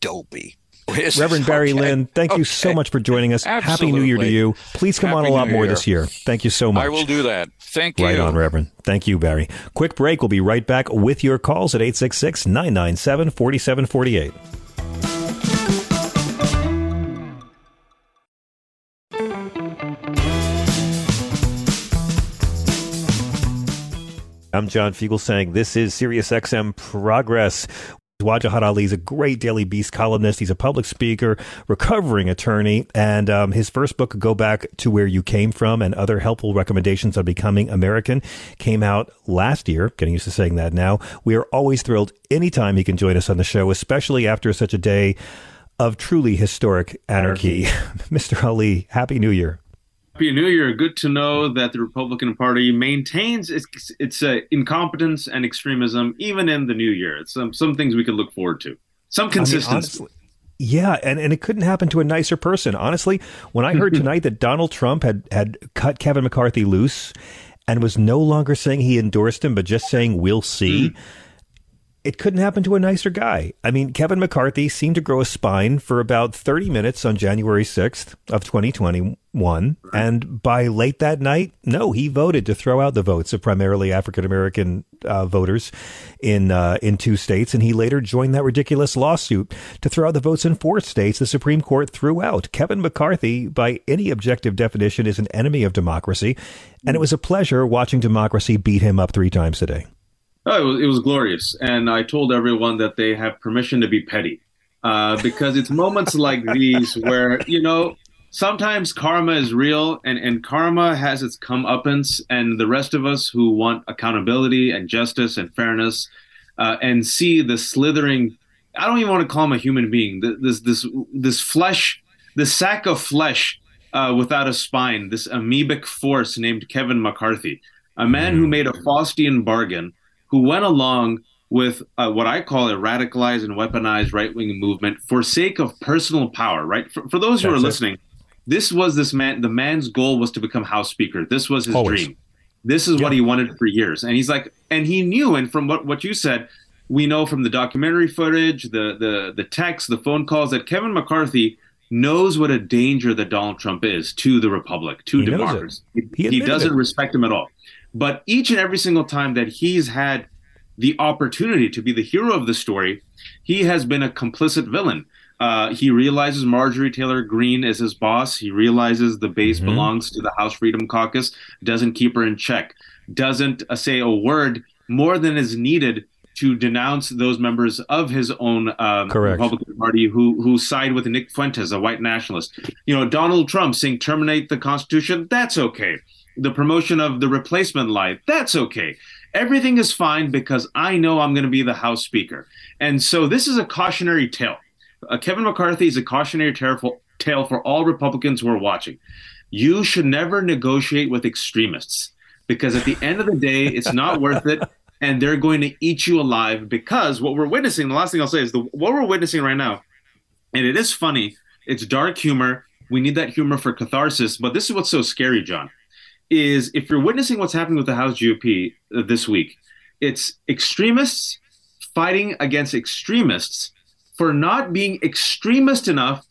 dopey. Reverend? Barry Okay. Lynn, thank you so much for joining us. Happy New Year to you. Please come on a lot New more Year. this year. Thank you so much. I will do that. Thank you. Right on, Reverend. Thank you, Barry. Quick break. We'll be right back with your calls at 866 997 4748. I'm John Fugelsang this is SiriusXM Progress. Wajahat Ali is a great Daily Beast columnist. He's a public speaker, recovering attorney, and um, his first book, Go Back to Where You Came From, and other helpful recommendations on becoming American, came out last year. Getting used to saying that now. We are always thrilled anytime he can join us on the show, especially after such a day of truly historic anarchy. Mr. Ali, Happy New Year. Happy New Year. Good to know that the Republican Party maintains its, its uh, incompetence and extremism even in the new year. It's some, some things we could look forward to. Some I mean, consistency. honestly, yeah, and, and it couldn't happen to a nicer person. Honestly, when I heard tonight that Donald Trump had, had cut Kevin McCarthy loose and was no longer saying he endorsed him, but just saying we'll see, it couldn't happen to a nicer guy. I mean, Kevin McCarthy seemed to grow a spine for about 30 minutes on January 6th of 2021. And by late that night, no, he voted to throw out the votes of primarily African American uh, voters in uh, in two states. And he later joined that ridiculous lawsuit to throw out the votes in four states the Supreme Court threw out. Kevin McCarthy, by any objective definition, is an enemy of democracy. And it was a pleasure watching democracy beat him up three times today. Oh, it was, it was glorious. And I told everyone that they have permission to be petty uh, because it's moments like these where, you know, sometimes karma is real and, and karma has its comeuppance. And the rest of us who want accountability and justice and fairness uh, and see the slithering, I don't even want to call him a human being, this, this, this flesh, this sack of flesh uh, without a spine, this amoebic force named Kevin McCarthy, a man who made a Faustian bargain who went along with uh, what I call a radicalized and weaponized right wing movement for sake of personal power, right? For, for those who That's are it. listening, this was this man, the man's goal was to become House Speaker. This was his Always. dream. This is what he wanted for years. And he's like, and he knew, and from what, what you said, we know from the documentary footage, the, the, the text, the phone calls, that Kevin McCarthy knows what a danger that Donald Trump is to the Republic, to He democracy. He He, doesn't it. respect him at all. But each and every single time that he's had the opportunity to be the hero of the story, he has been a complicit villain. Uh, he realizes Marjorie Taylor Greene is his boss. He realizes the base Mm-hmm. belongs to the House Freedom Caucus, doesn't keep her in check, doesn't uh, say a word more than is needed to denounce those members of his own um. Republican Party who who side with Nick Fuentes, a white nationalist. You know, Donald Trump saying terminate the Constitution, that's okay. The promotion of the replacement lie, that's okay. Everything is fine because I know I'm going to be the House Speaker. And so this is a cautionary tale. Uh, Kevin McCarthy is a cautionary tale for, tale for all Republicans who are watching. You should never negotiate with extremists because at the end of the day, it's not worth it. And they're going to eat you alive because what we're witnessing, the last thing I'll say is the, what we're witnessing right now, and it is funny, it's dark humor. We need that humor for catharsis. But this is what's so scary, John, is if you're witnessing what's happening with the House GOP uh, this week, it's extremists fighting against extremists for not being extremist enough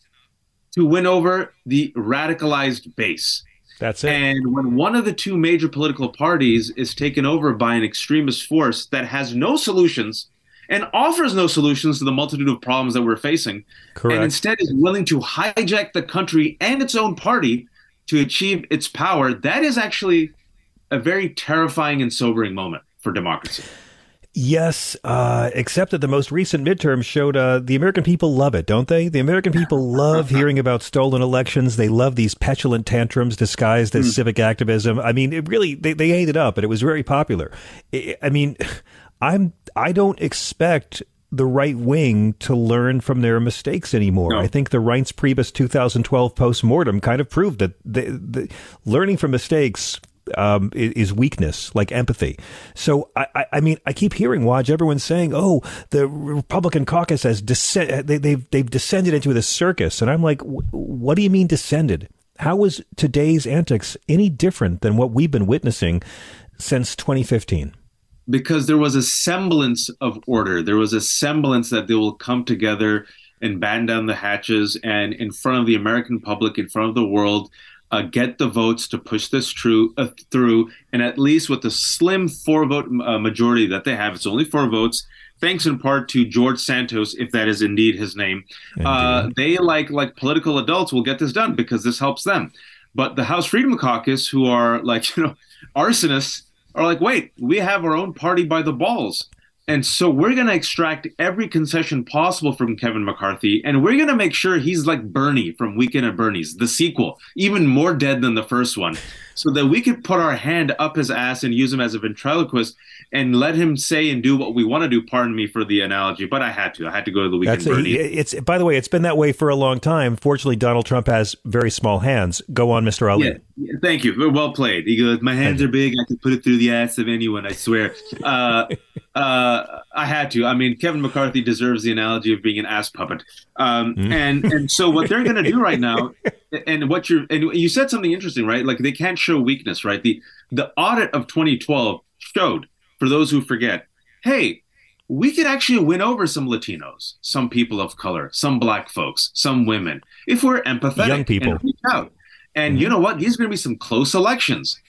to win over the radicalized base. That's it. And when one of the two major political parties is taken over by an extremist force that has no solutions and offers no solutions to the multitude of problems that we're facing, Correct. and instead is willing to hijack the country and its own party to achieve its power, that is actually a very terrifying and sobering moment for democracy. Yes, uh, except that the most recent midterm showed uh, the American people love it, don't they? The American people love hearing about stolen elections. They love these petulant tantrums disguised as civic activism. I mean, it really they, they ate it up, and it was very popular. I, I mean, I'm I don't expect the right wing to learn from their mistakes anymore. No. I think the Reince Priebus 2012 postmortem kind of proved that the, the learning from mistakes um, is weakness, like empathy. So I, I, mean, I keep hearing Waj, everyone's saying, "Oh, the Republican caucus has descend, they, they've they've descended into this circus," and I'm like, "Wh- "What do you mean descended? How is today's antics any different than what we've been witnessing since 2015?" Because there was a semblance of order. There was a semblance that they will come together and batten down the hatches and in front of the American public, in front of the world, uh, get the votes to push this true, uh, through. And at least with the slim four vote uh, majority that they have, it's only four votes. Thanks in part to George Santos, if that is indeed his name. Uh, they like like political adults will get this done because this helps them. But the House Freedom Caucus, who are like you know arsonists, are like, wait, we have our own party by the balls. And so we're going to extract every concession possible from Kevin McCarthy, and we're going to make sure he's like Bernie from Weekend at Bernie's, the sequel, even more dead than the first one, so that we could put our hand up his ass and use him as a ventriloquist and let him say and do what we want to do. Pardon me for the analogy, but I had to. I had to go to the Weekend That's Bernie. it's by the way, it's been that way for a long time. Fortunately, Donald Trump has very small hands. Go on, Mr. Ali. Yeah, yeah, thank you. Well played. He goes, My hands are big. I can put it through the ass of anyone, I swear. Uh, uh, I had to. I mean, Kevin McCarthy deserves the analogy of being an ass puppet. Um, Mm. and and so what they're going to do right now, and what you're and you said something interesting, right? Like they can't show weakness, right? The the audit of 2012 showed, for those who forget, hey, we could actually win over some Latinos, some people of color, some black folks, some women, if we're empathetic Young people. and reach out. And you know what? These are going to be some close elections.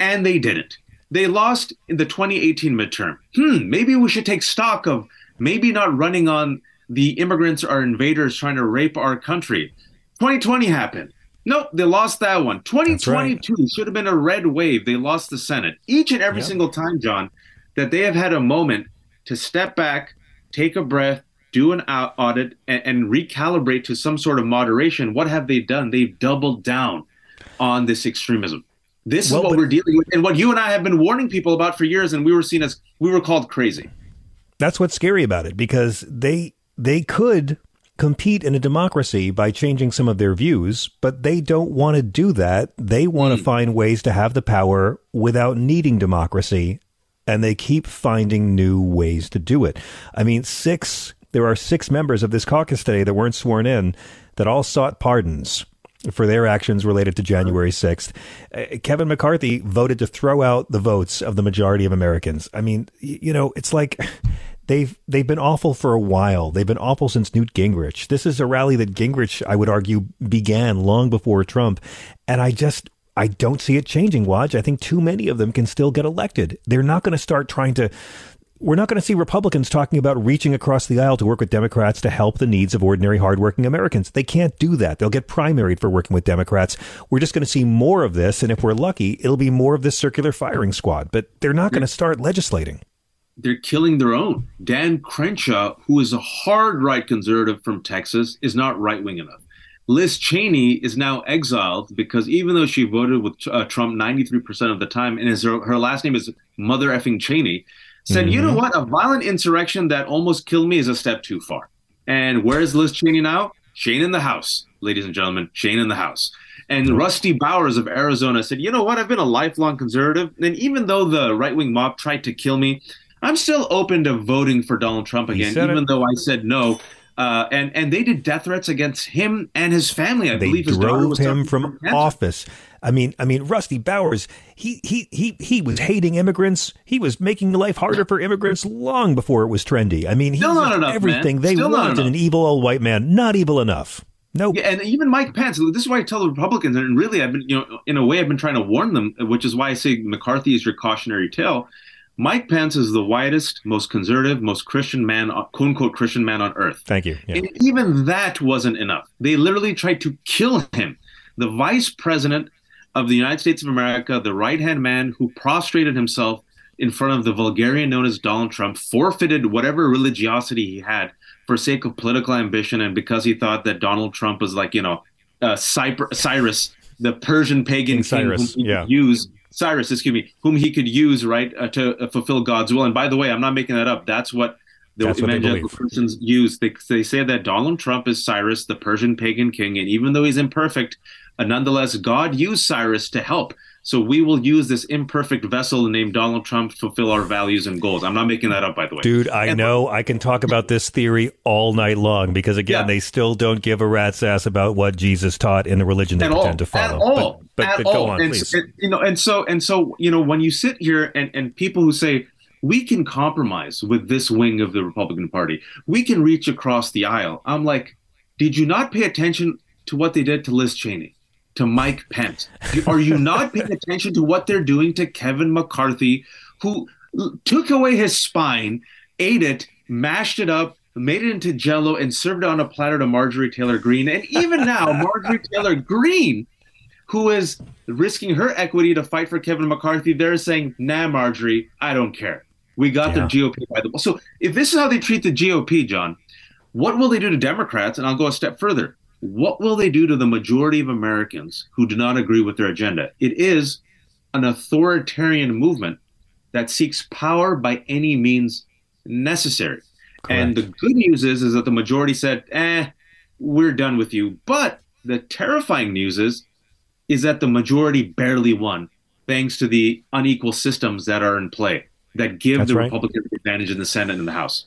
And they didn't. They lost in the 2018 midterm. Hmm, maybe we should take stock of maybe not running on the immigrants are invaders trying to rape our country. 2020 happened. Nope, they lost that one. 2022 should have been a red wave. They lost the Senate. Each and every single time, John, that they have had a moment to step back, take a breath, do an au- audit, and, and recalibrate to some sort of moderation. What have they done? They've doubled down on this extremism. This Well, is what we're dealing with, and what you and I have been warning people about for years, and we were seen as we were called crazy. That's what's scary about it because they they could compete in a democracy by changing some of their views, but they don't want to do that. They want to hmm. find ways to have the power without needing democracy, and they keep finding new ways to do it. I mean, six there are six members of this caucus today that weren't sworn in that all sought pardons for their actions related to January 6th. Uh, Kevin McCarthy voted to throw out the votes of the majority of Americans. I mean, you know, it's like they've they've been awful for a while. They've been awful since Newt Gingrich. This is a rally that Gingrich, I would argue, began long before Trump, and I just I don't see it changing, Waj. I think too many of them can still get elected. They're not going to start trying to we're not going to see Republicans talking about reaching across the aisle to work with Democrats to help the needs of ordinary, hardworking Americans. They can't do that. They'll get primaried for working with Democrats. We're just going to see more of this, and if we're lucky, it'll be more of this circular firing squad. But they're not going to start legislating. they're killing their own. Dan Crenshaw, who is a hard right conservative from Texas, is not right wing enough. Liz Cheney is now exiled because even though she voted with uh, Trump 93% of the time, and is her, her last name is Mother effing Cheney, said, you know what? A violent insurrection that almost killed me is a step too far. And where is Liz Cheney now? Shane in the house, ladies and gentlemen. Shane in the house. And Rusty Bowers of Arizona said, you know what? I've been a lifelong conservative. And even though the right wing mob tried to kill me, I'm still open to voting for Donald Trump again, even it. though I said no. Uh, and and they did death threats against him and his family. I They believe his drove was him suffering from office. I mean, I mean, Rusty Bowers. He he he he was hating immigrants. He was making life harder for immigrants long before it was trendy. I mean, he's Still not enough, everything man. they Still wanted in an evil old white man. Not evil enough. Nope. Yeah, and even Mike Pence. This is why I tell the Republicans, and really, I've been, you know, in a way, I've been trying to warn them, which is why I say McCarthy is your cautionary tale. Mike Pence is the whitest, most conservative, most Christian man, quote unquote Christian man on earth. Thank you. Yeah. And even that wasn't enough. They literally tried to kill him. The vice president of the United States of America, the right hand man who prostrated himself in front of the vulgarian known as Donald Trump, forfeited whatever religiosity he had for sake of political ambition and because he thought that Donald Trump was like, you know, uh, Cypr- Cyrus, the Persian pagan King king, Cyrus, whom he yeah. could use. Cyrus, excuse me, whom he could use, right, uh, to uh, fulfill God's will. And by the way, I'm not making that up. That's what the That's evangelical believe. Christians use. They, they say that Donald Trump is Cyrus, the Persian pagan king, and even though he's imperfect, nonetheless, God used Cyrus to help. So we will use this imperfect vessel named Donald Trump to fulfill our values and goals. I'm not making that up, by the way. Dude, I And- know I can talk about this theory all night long because again, Yeah. they still don't give a rat's ass about what Jesus taught in the religion they at all, pretend to follow. at all, but but, at but all. go on, and, please. and, you know, and so and so, you know, when you sit here and and people who say, we can compromise with this wing of the Republican Party. We can reach across the aisle. I'm like, did you not pay attention to what they did to Liz Cheney, to Mike Pence? Are you not paying attention to what they're doing to Kevin McCarthy, who took away his spine, ate it, mashed it up, made it into jello, and served it on a platter to Marjorie Taylor Greene? And even now, Marjorie Taylor Greene who is risking her equity to fight for Kevin McCarthy, they're saying, nah, Marjorie, I don't care. We got yeah. the GOP by the ball. So if this is how they treat the GOP, John, what will they do to Democrats? And I'll go a step further. What will they do to the majority of Americans who do not agree with their agenda? It is an authoritarian movement that seeks power by any means necessary. Correct. And the good news is, is that the majority said, eh, we're done with you. But the terrifying news is is that the majority barely won, thanks to the unequal systems that are in play that give That's the right. Republicans advantage in the Senate and the House.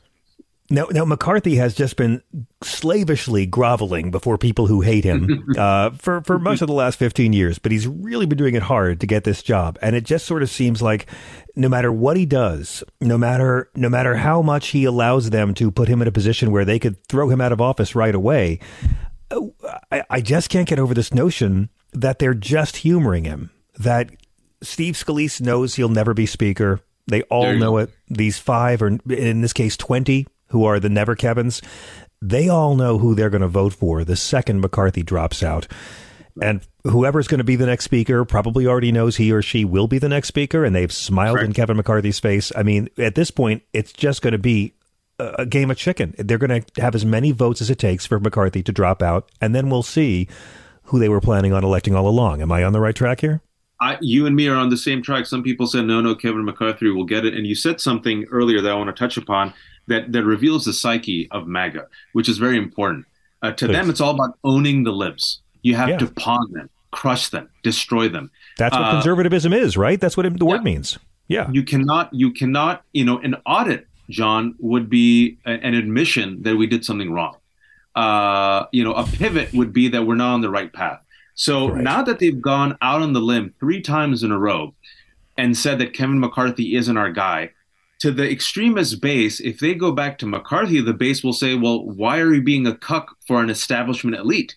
Now, now McCarthy has just been slavishly groveling before people who hate him uh, for for most of the last fifteen years, but he's really been doing it hard to get this job, and it just sort of seems like no matter what he does, no matter no matter how much he allows them to put him in a position where they could throw him out of office right away, uh, I, I just can't get over this notion that they're just humoring him. That Steve Scalise knows he'll never be speaker. They all know go. it. These five, or in this case, 20, who are the Never Kevins, they all know who they're going to vote for the second McCarthy drops out. And whoever's going to be the next speaker probably already knows he or she will be the next speaker, and they've smiled in Kevin McCarthy's face. I mean, at this point, it's just going to be a game of chicken. They're going to have as many votes as it takes for McCarthy to drop out, and then we'll see who they were planning on electing all along. Am I on the right track here? I, you and me are on the same track. Some people said, no, no, Kevin McCarthy will get it. And you said something earlier that I want to touch upon that, that reveals the psyche of MAGA, which is very important. Uh, to Please. them, it's all about owning the libs. You have yeah. to pawn them, crush them, destroy them. That's what uh, conservatism is, right? That's what it, the yeah. word means. Yeah. You cannot, you cannot, you know, an audit, John, would be a, an admission that we did something wrong uh, you know, a pivot would be that we're not on the right path. So right. now that they've gone out on the limb three times in a row and said that Kevin McCarthy isn't our guy, to the extremist base, if they go back to McCarthy, the base will say, well, why are you being a cuck for an establishment elite?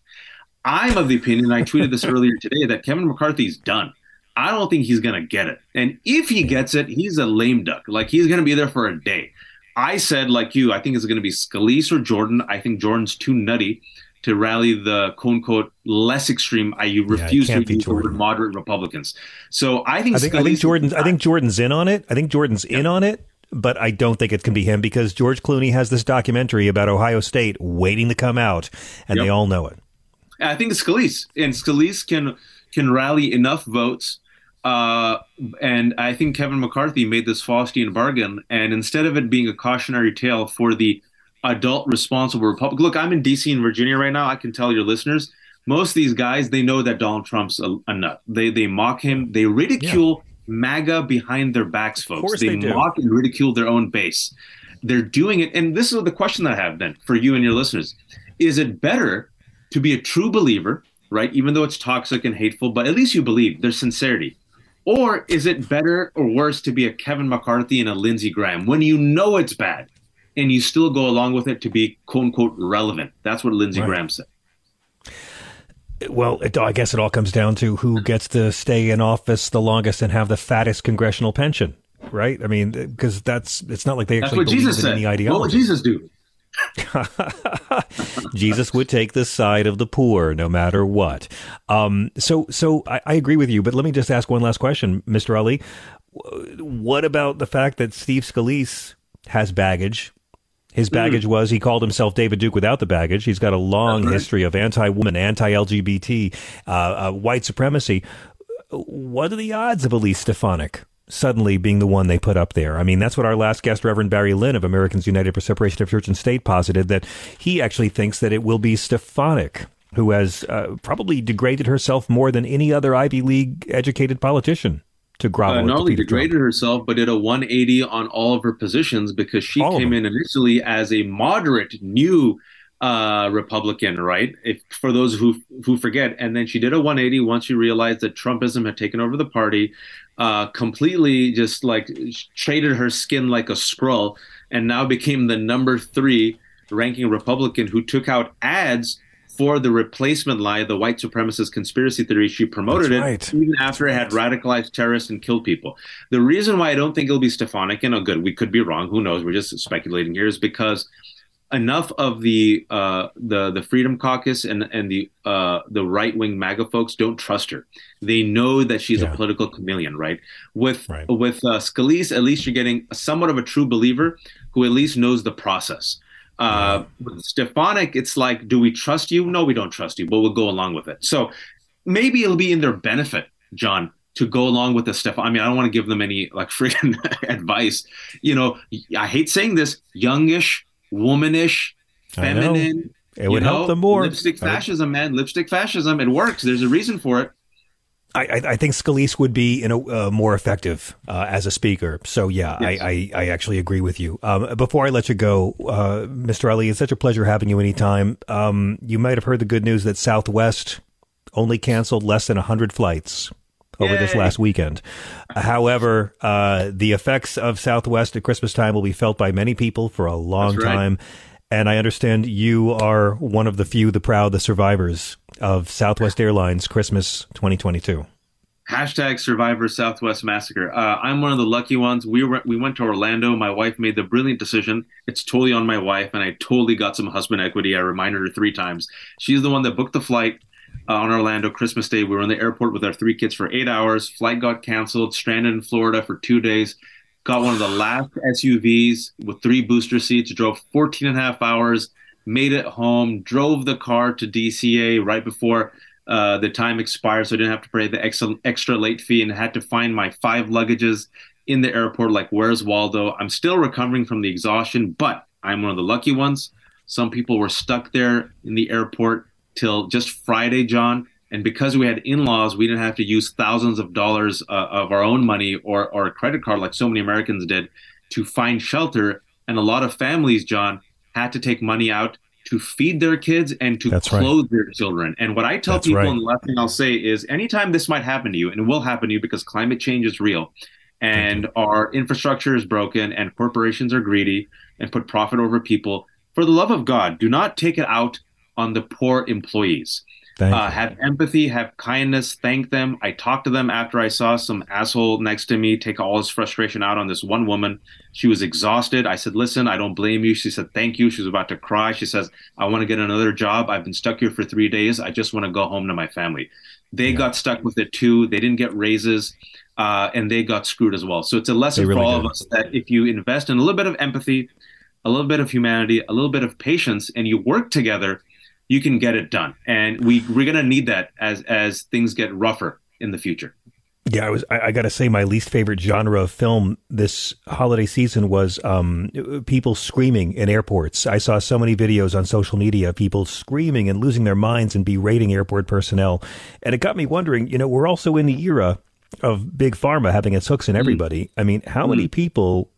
I'm of the opinion, I tweeted this earlier today, that Kevin McCarthy's done. I don't think he's going to get it. And if he gets it, he's a lame duck. Like he's going to be there for a day. I said, like you, I think it's going to be Scalise or Jordan. I think Jordan's too nutty to rally the quote unquote less extreme. I refuse yeah, to use the word moderate Republicans. So I think I think, I think Jordan's I think Jordan's in on it. I think Jordan's yeah. in on it. But I don't think it can be him because George Clooney has this documentary about Ohio State waiting to come out, and yep. they all know it. I think it's Scalise and Scalise can can rally enough votes uh, and I think Kevin McCarthy made this Faustian bargain. And instead of it being a cautionary tale for the adult responsible Republic, look, I'm in DC and Virginia right now. I can tell your listeners, most of these guys, they know that Donald Trump's a, a nut. They they mock him. They ridicule yeah. MAGA behind their backs, folks. They, they mock and ridicule their own base. They're doing it. And this is the question I have then for you and your listeners: Is it better to be a true believer? Right, even though it's toxic and hateful, but at least you believe there's sincerity or is it better or worse to be a Kevin McCarthy and a Lindsey Graham when you know it's bad and you still go along with it to be quote unquote relevant? That's what Lindsey right. Graham said. Well, it, I guess it all comes down to who gets to stay in office the longest and have the fattest congressional pension, right? I mean, because that's it's not like they actually believe Jesus in said. any ideology. What would Jesus do? Jesus would take the side of the poor no matter what. Um, so, so I, I, agree with you, but let me just ask one last question, Mr. Ali. What about the fact that Steve Scalise has baggage? His hmm. baggage mm. was he called himself David Duke without the baggage. He's got a long right. history of anti-woman, anti-LGBT, uh, uh, white supremacy. What are the odds of Elise Stefanik suddenly being the one they put up there. I mean, that's what our last guest, Reverend Barry Lynn of Americans United for Separation of Church and State, posited that he actually thinks that it will be Stefanik who has uh, probably degraded herself more than any other Ivy League educated politician to grovel. Uh, not only degraded Trump. herself, but did a 180 on all of her positions because she all came in initially as a moderate new uh, Republican, right? If for those who who forget, and then she did a 180 once she realized that Trumpism had taken over the party. uh, completely just like traded her skin like a scroll and now became the number three ranking Republican who took out ads for the replacement lie, the white supremacist conspiracy theory. She promoted That's it right. even after it had radicalized terrorists and killed people. The reason why I don't think it'll be Stefanik, and oh, good, we could be wrong. Who knows? We're just speculating here. Is because enough of the uh, the the Freedom Caucus and and the uh, the right wing MAGA folks don't trust her. They know that she's Yeah. a political chameleon, right? With Right. with uh, Scalise, at least you're getting somewhat of a true believer who at least knows the process. Uh, with Stefanik, it's like, do we trust you? No, we don't trust you, but we'll go along with it. So maybe it'll be in their benefit, John, to go along with the stuff. I mean, I don't want to give them any like freaking advice. You know, I hate saying this, youngish, womanish, know. feminine. It would you help know, them more. Lipstick fascism, man. Lipstick fascism. It works. There's a reason for it. I, I, think Scalise would be in a, uh, more effective uh, as a speaker. So yeah, Yes. I, I, I actually agree with you. Um, before I let you go, uh, Mr. Ali, it's such a pleasure having you anytime. Um, you might have heard the good news that Southwest only canceled less than hundred flights over this last weekend. However, uh, the effects of Southwest at Christmas time will be felt by many people for a long right. time. And I understand you are one of the few, the proud, the survivors of Southwest Airlines Christmas 2022. Hashtag Survivor Southwest Massacre. Uh, I'm one of the lucky ones. We were we went to Orlando. My wife made the brilliant decision. It's totally on my wife, and I totally got some husband equity. I reminded her three times. She's the one that booked the flight uh, on Orlando Christmas Day. We were in the airport with our three kids for eight hours. Flight got canceled. Stranded in Florida for two days. Got one of the last SUVs with three booster seats. Drove 14 and a half hours. Made it home. Drove the car to DCA right before uh, the time expired, so I didn't have to pay the extra, extra late fee and had to find my five luggages in the airport. Like, where's Waldo? I'm still recovering from the exhaustion, but I'm one of the lucky ones. Some people were stuck there in the airport till just Friday, John. And because we had in laws, we didn't have to use thousands of dollars uh, of our own money or, or a credit card like so many Americans did to find shelter. And a lot of families, John, had to take money out to feed their kids and to That's right. clothe their children. And what I tell That's people, right. and the last thing I'll say is anytime this might happen to you, and it will happen to you because climate change is real, and our infrastructure is broken, and corporations are greedy and put profit over people, for the love of God, do not take it out on the poor employees. Uh, have empathy, have kindness, thank them. I talked to them after I saw some asshole next to me take all his frustration out on this one woman. She was exhausted. I said, Listen, I don't blame you. She said, Thank you. She was about to cry. She says, I want to get another job. I've been stuck here for three days. I just want to go home to my family. They got stuck with it too. They didn't get raises. Uh, and they got screwed as well. So it's a lesson really for all did. of us that if you invest in a little bit of empathy, a little bit of humanity, a little bit of patience, and you work together, you can get it done. And we we're gonna need that as as things get rougher in the future. Yeah, I was. I, I got to say, my least favorite genre of film this holiday season was um, people screaming in airports. I saw so many videos on social media, of people screaming and losing their minds and berating airport personnel, and it got me wondering. You know, we're also in the era of big pharma having its hooks in everybody. I mean, how many people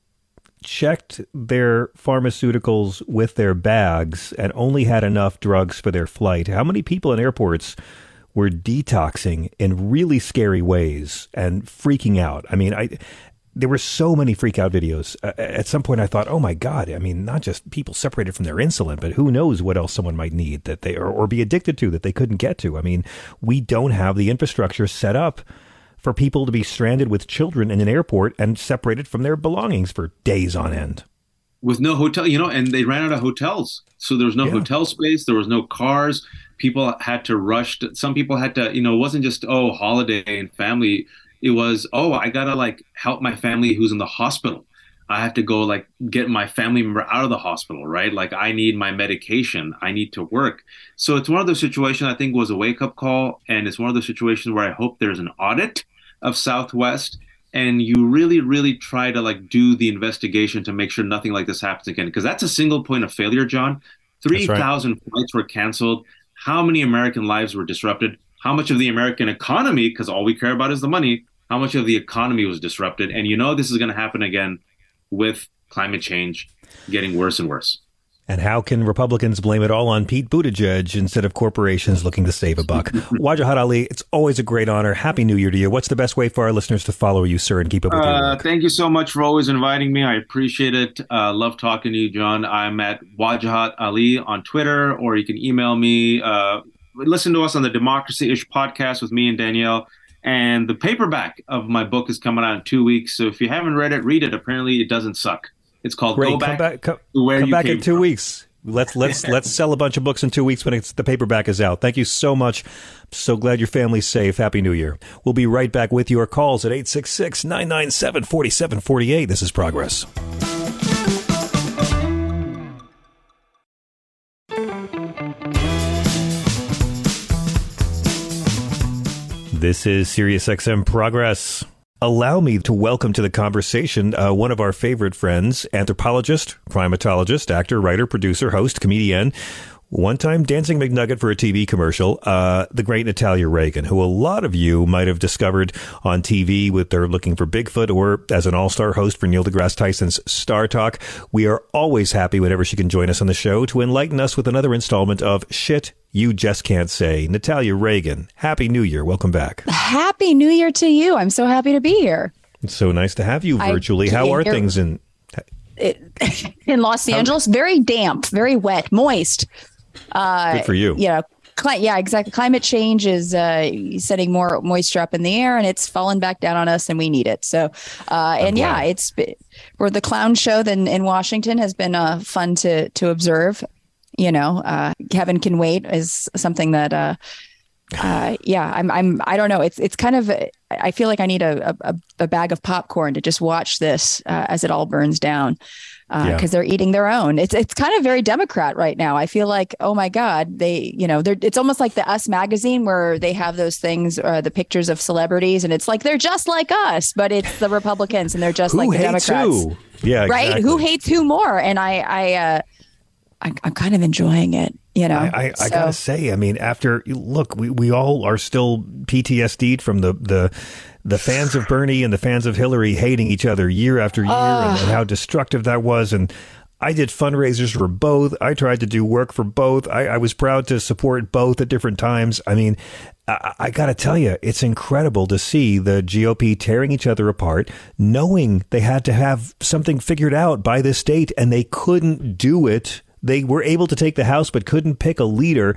checked their pharmaceuticals with their bags and only had enough drugs for their flight? How many people in airports were detoxing in really scary ways and freaking out? I mean, I there were so many freak out videos. Uh, at some point, I thought, "Oh my god!" I mean, not just people separated from their insulin, but who knows what else someone might need that they or, or be addicted to that they couldn't get to. I mean, we don't have the infrastructure set up for people to be stranded with children in an airport and separated from their belongings for days on end. With no hotel, you know, and they ran out of hotels. So there was no Yeah. hotel space, there was no cars. People had to rush to, some people had to, you know, it wasn't just oh, holiday and family. It was, oh, I gotta like help my family who's in the hospital. I have to go like get my family member out of the hospital, right? Like I need my medication. I need to work. So it's one of those situations I think was a wake up call. And it's one of those situations where I hope there's an audit of Southwest and you really, really try to like do the investigation to make sure nothing like this happens again. Because that's a single point of failure, John. That's right. 3,000 flights were canceled. How many American lives were disrupted? How much of the American economy, because all we care about is the money, how much of the economy was disrupted? And you know this is going to happen again with climate change getting worse and worse. And how can Republicans blame it all on Pete Buttigieg instead of corporations looking to save a buck? Wajahat Ali, it's always a great honor. Happy New Year to you. What's the best way for our listeners to follow you, sir, and keep up with Uh, work? thank you so much for always inviting me. I appreciate it. Uh, love talking to you, John. I'm at Wajahat Ali on Twitter, or you can email me. Uh, listen to us on the Democracy Ish podcast with me and Danielle. And the paperback of my book is coming out in two weeks. So if you haven't read it, read it. Apparently, it doesn't suck. It's called Great. Go Come Back, back, come, Where come back in two From. weeks. Let's let's let's sell a bunch of books in two weeks when it's, the paperback is out. Thank you so much. So glad your family's safe. Happy New Year. We'll be right back with your calls at 866 997 4748. This is Progress. This is SiriusXM Progress. Allow me to welcome to the conversation uh, one of our favorite friends, anthropologist, primatologist, actor, writer, producer, host, comedian, one time dancing McNugget for a TV commercial, uh, the great Natalia Reagan, who a lot of you might have discovered on TV with their Looking for Bigfoot or as an all star host for Neil deGrasse Tyson's Star Talk. We are always happy whenever she can join us on the show to enlighten us with another installment of Shit You Just Can't Say. Natalia Reagan, Happy New Year. Welcome back. Happy New Year to you. I'm so happy to be here. It's so nice to have you I virtually. How are things in It, in Los Angeles, very damp, very wet, moist. Uh, Good for you. Yeah. Cli- yeah, exactly. Climate change is uh, setting more moisture up in the air, and it's falling back down on us, and we need it. So, uh, and yeah, it's for the clown show. Then in Washington has been uh, fun to to observe. You know, uh, Kevin can wait is something that. Uh, uh, yeah, I'm. I'm. I don't know. It's. It's kind of. I feel like I need a a, a bag of popcorn to just watch this uh, as it all burns down, because Yeah. they're eating their own. It's. It's kind of very Democrat right now. I feel like, oh my God, they. You know, they're. It's almost like the Us magazine where they have those things, uh, the pictures of celebrities, and it's like they're just like us, but it's the Republicans and they're just like the hates Democrats. who? Yeah, Right? exactly. Who hates who more? And I. I. Uh, I I'm kind of enjoying it. You know. I, I, I gotta say, I mean, after look, we, we all are still PTSD'd from the, the the fans of Bernie and the fans of Hillary hating each other year after year, and, and how destructive that was. And I did fundraisers for both. I tried to do work for both. I, I was proud to support both at different times. I mean, I, I got to tell you, it's incredible to see the GOP tearing each other apart, knowing they had to have something figured out by this date, and they couldn't do it. They were able to take the House, but couldn't pick a leader.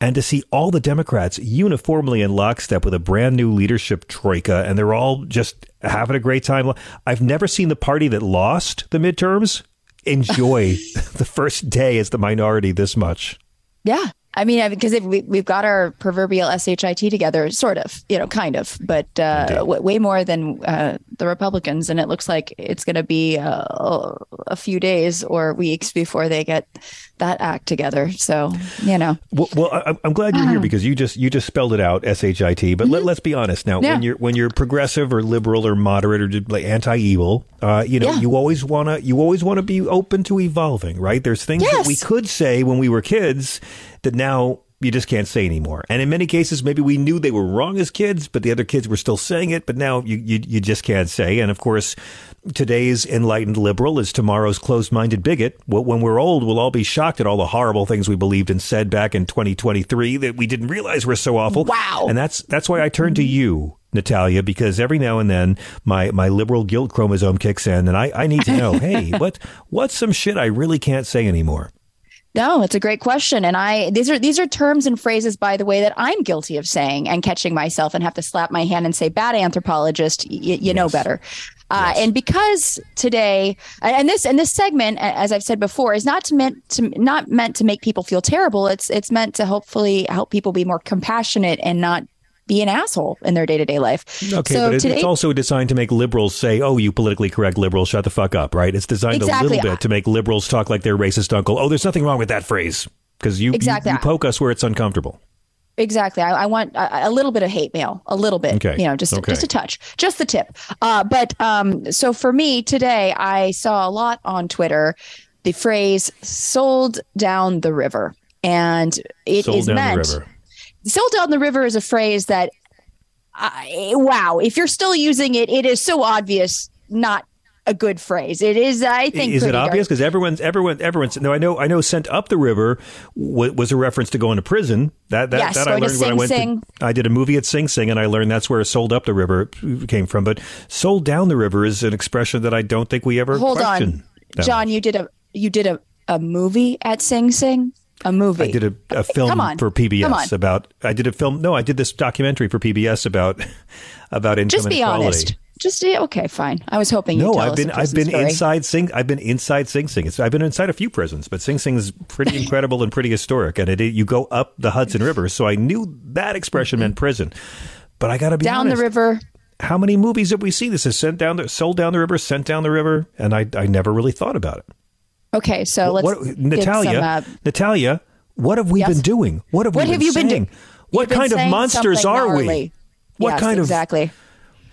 And to see all the Democrats uniformly in lockstep with a brand new leadership troika, and they're all just having a great time. I've never seen the party that lost the midterms enjoy the first day as the minority this much. Yeah. I mean, because if we, we've got our proverbial SHIT together, sort of, you know, kind of, but uh, w- way more than uh, the Republicans. And it looks like it's going to be uh, a few days or weeks before they get that act together. So, you know. Well, well I, I'm glad you're here because you just you just spelled it out, shit. But let, let's be honest now. Mm-hmm. Yeah. When you're when you're progressive or liberal or moderate or like anti-evil, uh, you know, Yeah. you always wanna you always want to be open to evolving, right? There's things that we could say when we were kids that now you just can't say anymore. And in many cases, maybe we knew they were wrong as kids, but the other kids were still saying it. But now you you, you just can't say. And of course, today's enlightened liberal is tomorrow's closed-minded bigot. Well, when we're old, we'll all be shocked at all the horrible things we believed and said back in 2023 that we didn't realize were so awful. Wow. And that's that's why I turn to you. Natalia, because every now and then my, my liberal guilt chromosome kicks in and I, I need to know, hey, what what's some shit I really can't say anymore? No, it's a great question, and I these are these are terms and phrases, by the way, that I'm guilty of saying and catching myself and have to slap my hand and say, "Bad anthropologist, y- you know better." Uh, and because today, and this and this segment, as I've said before, is not to meant to not meant to make people feel terrible. It's it's meant to hopefully help people be more compassionate and not be an asshole in their day to day life. Okay, so but it, today, it's also designed to make liberals say, "Oh, you politically correct liberals, shut the fuck up," right? It's designed exactly. a little bit to make liberals talk like their racist uncle. Oh, there's nothing wrong with that phrase because you, you- Exactly. you poke us where it's uncomfortable. Exactly. I, I want a, a little bit of hate mail, a little bit, Okay. you know, just Okay. just a touch, just the tip. Uh, but um, so for me today, I saw a lot on Twitter the phrase "sold down the river," and it is Sold down meant "sold down the river" is a phrase that, I, wow, if you're still using it, it is so obvious not a good phrase. It is, I think. Is it obvious? Because everyone's everyone everyone's. No, I know. I know. Sent up the river w- was a reference to going to prison. That that, Yes, that I learned when I went. Sing. To, I did a movie at Sing Sing, and I learned that's where "sold up the river" came from. But "sold down the river" is an expression that I don't think we ever Hold on, John. much. You did a you did a, a movie at Sing Sing. A movie. I did a, a film on. for PBS about. I did a film. No, I did this documentary for PBS about about income Just be inequality. honest. Just okay, fine. I was hoping No, tell I've us been I've been story. inside Sing I've been inside Sing Sing. It's, I've been inside a few prisons, but Sing Sing's pretty incredible and pretty historic. And it, you go up the Hudson River, so I knew that expression mm-hmm. meant prison. But I got to be down honest, the river. How many movies have we seen? This is sent down the sold down the river, sent down the river, and I I never really thought about it. Okay, so let's What, Natalia, uh, Natalia, what have we Yes? been doing? What have What we have been you been doing? What You've kind of monsters are we? What Yes, kind of exactly?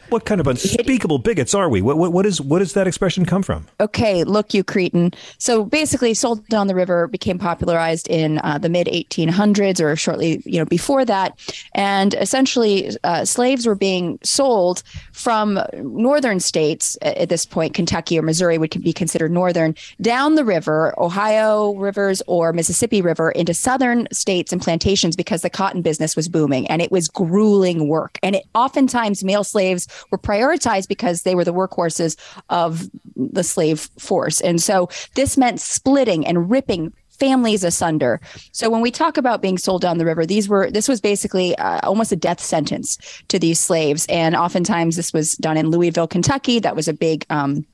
What kind of unspeakable bigots are we? What, what what is what does that expression come from? Okay, look, you cretin. So basically, sold down the river became popularized in uh, the mid 1800s or shortly, you know, before that, and essentially, uh, slaves were being sold from northern states at this point. Kentucky or Missouri would be considered northern down the river, Ohio rivers or Mississippi River into southern states and plantations because the cotton business was booming and it was grueling work. And it oftentimes male slaves were prioritized because they were the workhorses of the slave force. And so this meant splitting and ripping families asunder. So when we talk about being sold down the river, these were this was basically uh, almost a death sentence to these slaves, and oftentimes this was done in Louisville, Kentucky. That was a big. Um,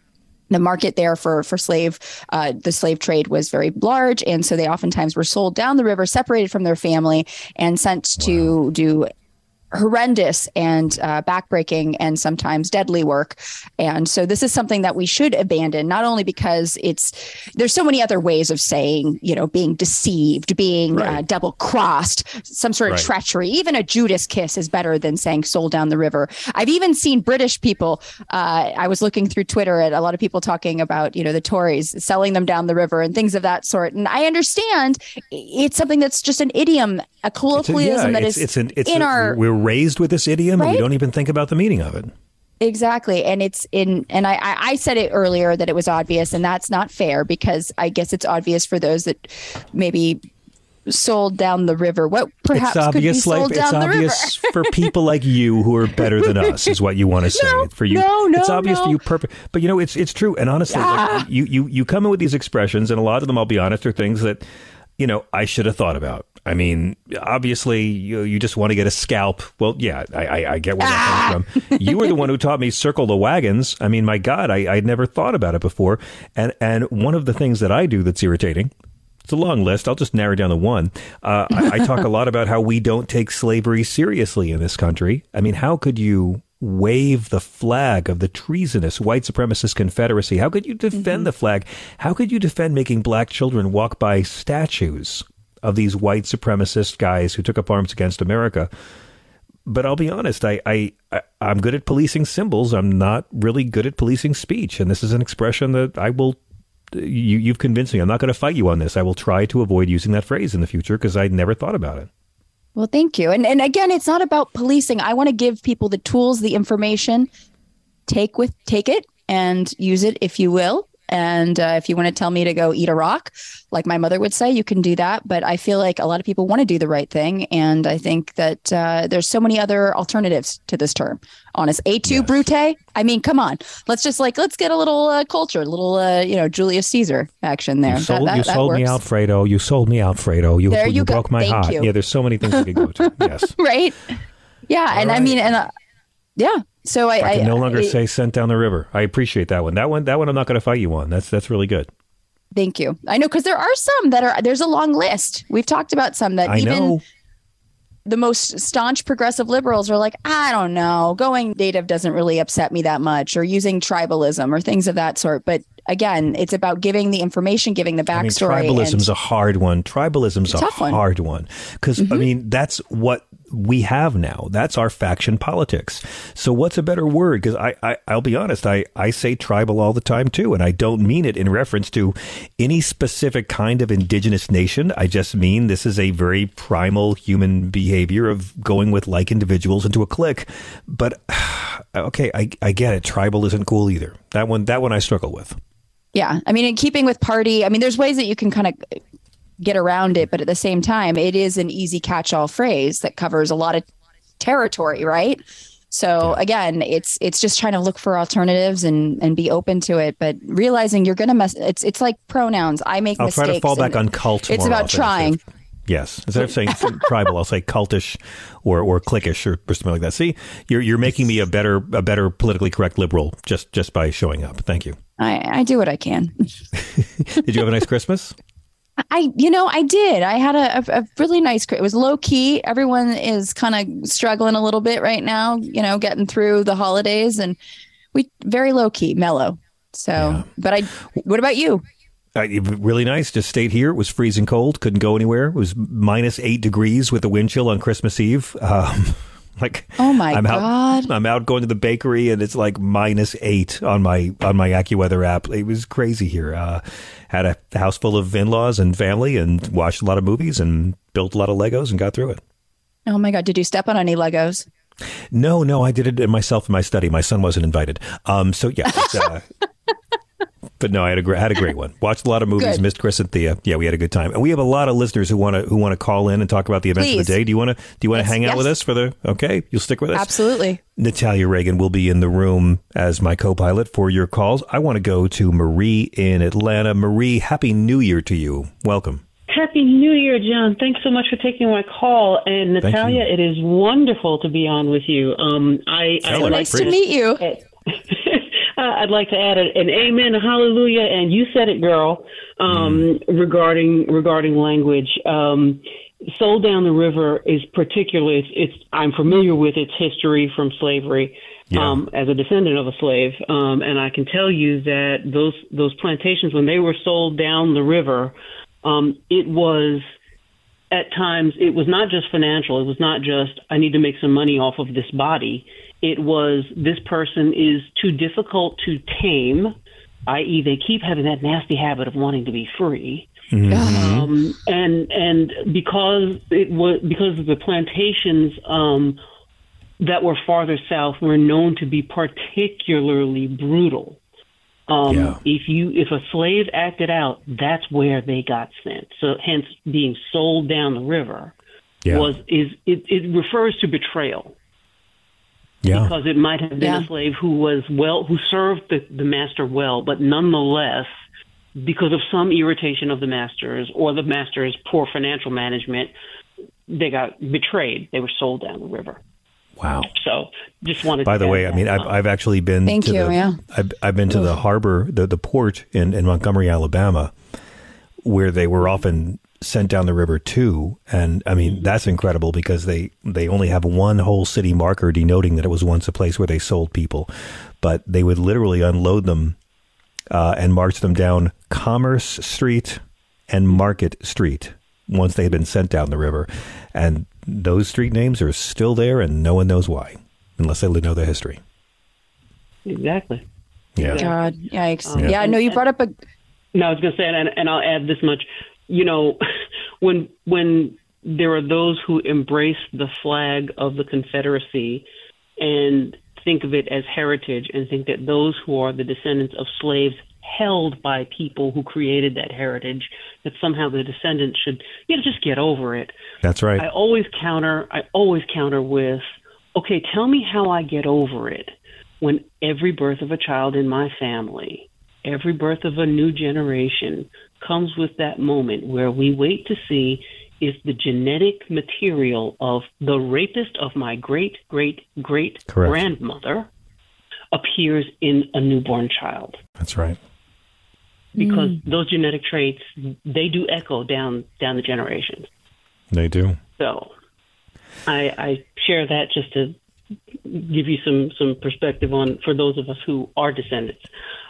the market there for for slave uh, the slave trade was very large and so they oftentimes were sold down the river separated from their family and sent to do horrendous and uh, backbreaking and sometimes deadly work. And so this is something that we should abandon, not only because it's there's so many other ways of saying, you know, being deceived, being uh, double crossed, some sort of Right. treachery. Even a Judas kiss is better than saying sold down the river. I've even seen British people. Uh, I was looking through Twitter at a lot of people talking about, you know, the Tories selling them down the river and things of that sort. And I understand it's something that's just an idiom, a It's a- colloquialism that it's, is it's an, it's in a- our we're raised with this idiom and we don't even think about the meaning of it. Exactly. And it's in, and I, I said it earlier that it was obvious, and that's not fair because I guess it's obvious for those that maybe sold down the river. What perhaps it's obvious, could be sold like it's down the obvious river. for people like you who are better than us, is what you want to say. for you, no, no, it's obvious no. for you. Perfect, but you know, it's it's true. And honestly, Ah. like, you you you come in with these expressions, and a lot of them, I'll be honest, are things that you know I should have thought about. I mean, obviously, you you just want to get a scalp. Well, yeah, I I, I get where that comes from. You were the one who taught me circle the wagons. I mean, my God, I I'd never thought about it before. And and one of the things that I do that's irritating it's a long list. I'll just narrow down to one. Uh, I, I talk a lot about how we don't take slavery seriously in this country. I mean, how could you wave the flag of the treasonous white supremacist Confederacy? How could you defend mm-hmm. the flag? How could you defend making black children walk by statues of these white supremacist guys who took up arms against America? But I'll be honest, I, I, I I'm good at policing symbols. I'm not really good at policing speech, and this is an expression that I will you, you've convinced me. I'm not going to fight you on this. I will try to avoid using that phrase in the future because I never thought about it. Well, thank you. And and again, it's not about policing. I want to give people the tools, the information. Take with take it and use it if you will. And uh, if you want to tell me to go eat a rock, like my mother would say, you can do that. But I feel like a lot of people want to do the right thing, and I think that uh, there's so many other alternatives to this term. Honest, et tu Brute. I mean, come on, let's just like let's get a little uh, culture, a little uh, you know Julius Caesar action there. You sold, that- you that sold me works. out, Fredo. You sold me out, Fredo. You, There you go. broke my Thank heart. you. Yeah, there's so many things we could go to. Yes. right? Yeah, and I mean, and uh, yeah. So I, I can no longer I- say sent down the river. I appreciate that one. That one, that one, I'm not going to fight you on. That's that's really good. Thank you. I know because there are some that are there's a long list. We've talked about some that I even know. the most staunch progressive liberals are like, I don't know, going native doesn't really upset me that much, or using tribalism or things of that sort. But again, it's about giving the information, giving the I mean, backstory. tribalism's a hard one. Tribalism's a one. hard one because Mm-hmm. I mean that's what we have now. That's our faction politics. So what's a better word? Because I, I I'll be honest, I I say tribal all the time too, and I don't mean it in reference to any specific kind of indigenous nation. I just mean this is a very primal human behavior of going with like individuals into a clique. But okay, I I get it. Tribal isn't cool either. That one that one I struggle with. Yeah. I mean, in keeping with party, I mean, there's ways that you can kind of get around it, but at the same time, it is an easy catch all phrase that covers a lot of territory, right? So again, it's it's just trying to look for alternatives and and be open to it, but realizing you're gonna mess. It's it's like pronouns. I make I'll mistakes. try to fall back on cult. It's about often trying. Yes, instead of saying tribal, I'll say cultish or or cliquish or, or something like that. See, you're you're making me a better a better politically correct liberal just just by showing up. Thank you. I I do what I can. Did you have a nice Christmas? I, you know, I did. I had a, a, really nice. It was low key. Everyone is kind of struggling a little bit right now. You know, getting through the holidays, and we very low key, mellow. So, but I. What about you? Uh, really nice. Just stayed here. It was freezing cold. Couldn't go anywhere. It was minus eight degrees with the wind chill on Christmas Eve. Um, like, Oh my I'm god! out. I'm out going to the bakery, and it's like minus eight on my on my AccuWeather app. It was crazy here. Uh, had a house full of in laws and family, and watched a lot of movies, and built a lot of Legos, and got through it. Oh my god! Did you step on any Legos? No, no, I did it myself in my study. My son wasn't invited. Um, so yeah. Uh, but no, I had a gr- had a great one. Watched a lot of movies. Good. Missed Chris and Thea. Yeah, we had a good time. And we have a lot of listeners who want to who want to call in and talk about the events of the day. Do you want to do you want to Yes, hang out yes. with us for the? Okay, you'll stick with us. Absolutely. Natalia Reagan will be in the room as my co-pilot for your calls. I want to go to Marie in Atlanta. Marie, happy New Year to you. Welcome. Happy New Year, John. Thanks so much for taking my call. And Natalia, it is wonderful to be on with you. Um, I, I So would nice like to meet you. Uh, I'd like to add an amen, a hallelujah, and you said it, girl. Um, Regarding regarding language, um, "Soul Down the River" is particularly. It's, it's I'm familiar with its history from slavery. Um, as a descendant of a slave, um, and I can tell you that those those plantations, when they were sold down the river, um, it was at times it was not just financial it was not just i need to make some money off of this body it was this person is too difficult to tame i.e. they keep having that nasty habit of wanting to be free um, and and because it was because of the plantations um, that were farther south were known to be particularly brutal um, Yeah. If you if a slave acted out, that's where they got sent. So hence being sold down the river Yeah. was is it, it refers to betrayal Yeah. because it might have been Yeah. a slave who was well who served the, the master well, but nonetheless because of some irritation of the masters or the master's poor financial management, they got betrayed. They were sold down the river. Wow. So just wanted. To. By to the way, I mean, I've, I've actually been Thank to you, the, yeah. I've, I've been to the harbor, the, the port in, in Montgomery, Alabama, where they were often sent down the river too. And I mean, that's incredible because they, they only have one whole city marker denoting that it was once a place where they sold people, but they would literally unload them uh, and march them down Commerce Street and Market Street once they had been sent down the river. And those street names are still there and no one knows why, unless they know the history. exactly. Yeah. God, yikes. Um, yeah, no, you brought up a. No, I was going to say, and, and I'll add this much. You know, when when there are those who embrace the flag of the Confederacy and think of it as heritage, and think that those who are the descendants of slaves held by people who created that heritage, that somehow the descendants should, you know, just get over it. That's right. I always counter. I always counter with, okay, tell me how I get over it when every birth of a child in my family, every birth of a new generation comes with that moment where we wait to see if the genetic material of the rapist of my great great great Correct. grandmother appears in a newborn child That's right. because mm. those genetic traits they do echo down down the generations They do. so I, I share that just to give you some, some perspective on for those of us who are descendants.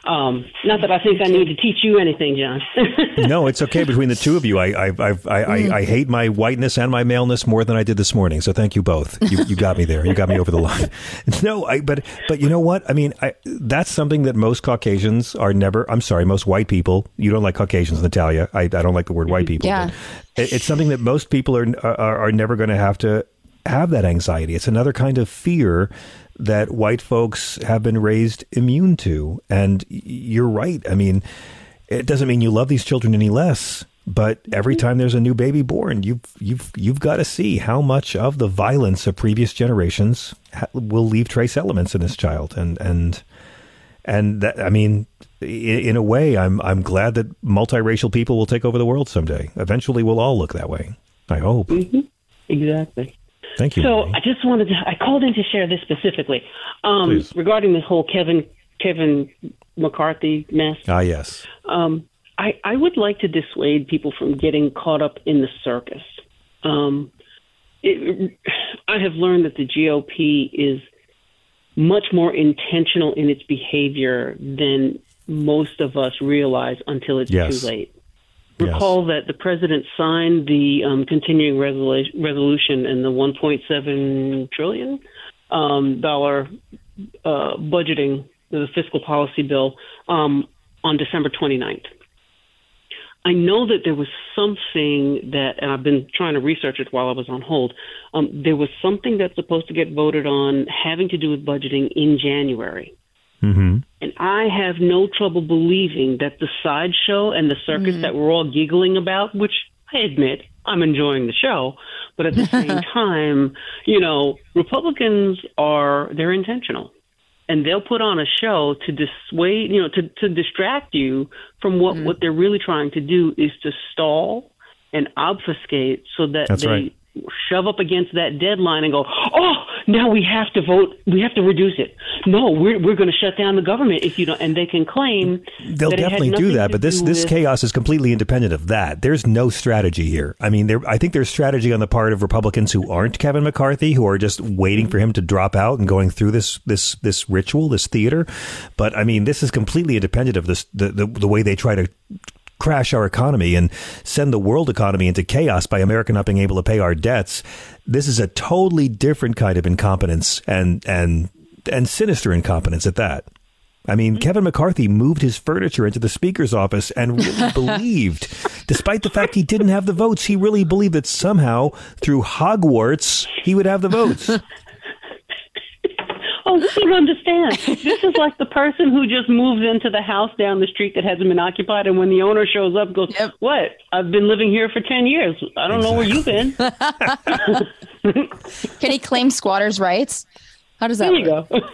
Um, not that I think I need to teach you anything, John. No, it's okay between the two of you. I I I, I, I, I hate my whiteness and my maleness more than I did this morning. So thank you both. You, you got me there. You got me over the line. No, I but but you know what? I mean, I, that's something that most Caucasians are never. I'm sorry, most white people. You don't like Caucasians, Natalia. I, I don't like the word white people. Yeah. it- it's something that most people are are, are never going to have to have that anxiety. It's another kind of fear that white folks have been raised immune to. And you're right. I mean, it doesn't mean you love these children any less. But every time there's a new baby born, you've you've you've got to see how much of the violence of previous generations will leave trace elements in this child, and and and that I mean, in, in, a way, I'm I'm glad that multiracial people will take over the world someday. Eventually, we'll all look that way. I hope. Mm-hmm. Exactly. Thank you. So Marie. I just wanted to. I called in to share this specifically um, regarding this whole Kevin Kevin McCarthy mess. Ah, yes. Um, I, I would like to dissuade people from getting caught up in the circus. Um, it, I have learned that the GOP is much more intentional in its behavior than most of us realize until it's yes. too late. Recall that the president signed the um, continuing resolu- resolution and the 1.7 trillion um, dollar uh, budgeting, the fiscal policy bill, um, on December 29th. I know that there was something that, and I've been trying to research it while I was on hold. Um, there was something that's supposed to get voted on having to do with budgeting in January. Mm-hmm. And I have no trouble believing that the sideshow and the circus mm-hmm. that we're all giggling about, which I admit I'm enjoying the show, but at the same time, you know, Republicans are, they're intentional and they'll put on a show to dissuade, you know, to, to distract you from what, mm-hmm. what they're really trying to do is to stall and obfuscate so that That's they right shove up against that deadline and go, oh, now we have to vote, we have to reduce it. No, we're we're going to shut down the government if you don't. And they can claim they'll definitely do that, but this this chaos is completely independent of that. There's no strategy here. I mean, there I think there's strategy on the part of Republicans who aren't Kevin McCarthy, who are just waiting for him to drop out and going through this this this ritual, this theater. But I mean, this is completely independent of this the the, the way they try to crash our economy and send the world economy into chaos by America not being able to pay our debts. This is a totally different kind of incompetence and and and sinister incompetence at that. I mean, mm-hmm. Kevin McCarthy moved his furniture into the speaker's office and really believed, despite the fact he didn't have the votes, he really believed that somehow through Hogwarts he would have the votes. Oh, you don't understand. This is like the person who just moves into the house down the street that hasn't been occupied, and when the owner shows up, goes, yep. "What? I've been living here for ten years. I don't exactly. know where you've been." Can he claim squatters' rights? How does that? There work? you go.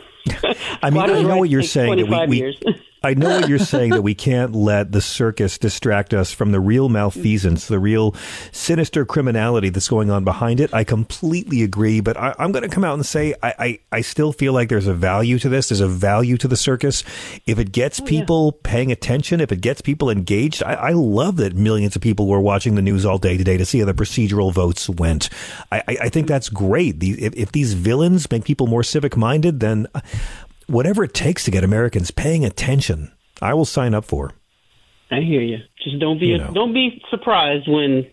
I mean, I know what you're saying. That we, we I know what you're saying that we can't let the circus distract us from the real malfeasance, the real sinister criminality that's going on behind it. I completely agree, but I, am going to come out and say I, I, I, still feel like there's a value to this. There's a value to the circus. If it gets oh, people yeah. paying attention, if it gets people engaged, I, I, love that millions of people were watching the news all day today to see how the procedural votes went. I, I think mm-hmm. that's great. The, if, if these villains make people more civic minded, then uh, whatever it takes to get Americans paying attention, I will sign up for. I hear you. Just don't be you know. don't be surprised when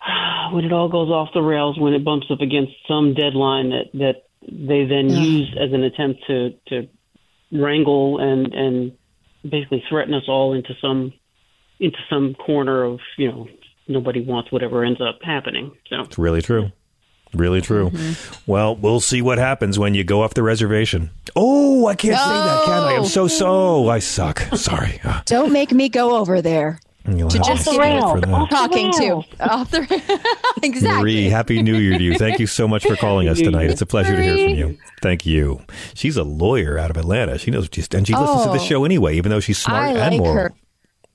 when it all goes off the rails when it bumps up against some deadline that that they then use as an attempt to to wrangle and and basically threaten us all into some into some corner of you know nobody wants whatever ends up happening. So it's really true. Really true. Mm-hmm. Well, we'll see what happens when you go off the reservation. Oh, I can't no. say that, can I? I'm so so. I suck. Sorry. Don't make me go over there. You'll to just the rail. talking to off the exactly. Marie, happy New Year to you. Thank you so much for calling us tonight. It's a pleasure Marie. to hear from you. Thank you. She's a lawyer out of Atlanta. She knows what she's and she listens to the oh, show anyway, even though she's smart I and like moral. Her.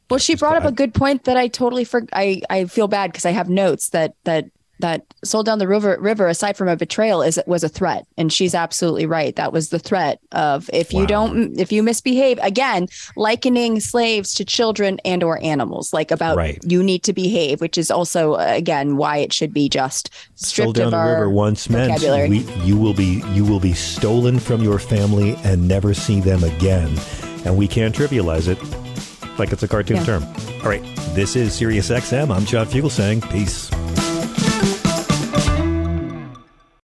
Well, she brought up a good point that I totally for I I feel bad because I have notes that that that sold down the river river aside from a betrayal is was a threat. And she's absolutely right. That was the threat of if wow. you don't if you misbehave again likening slaves to children and or animals like about right. you need to behave which is also again why it should be just stripped sold down of the our river once meant we, you will be you will be stolen from your family and never see them again. And we can't trivialize it like it's a cartoon yeah. term. All right. This is Sirius XM I'm John Fugelsang peace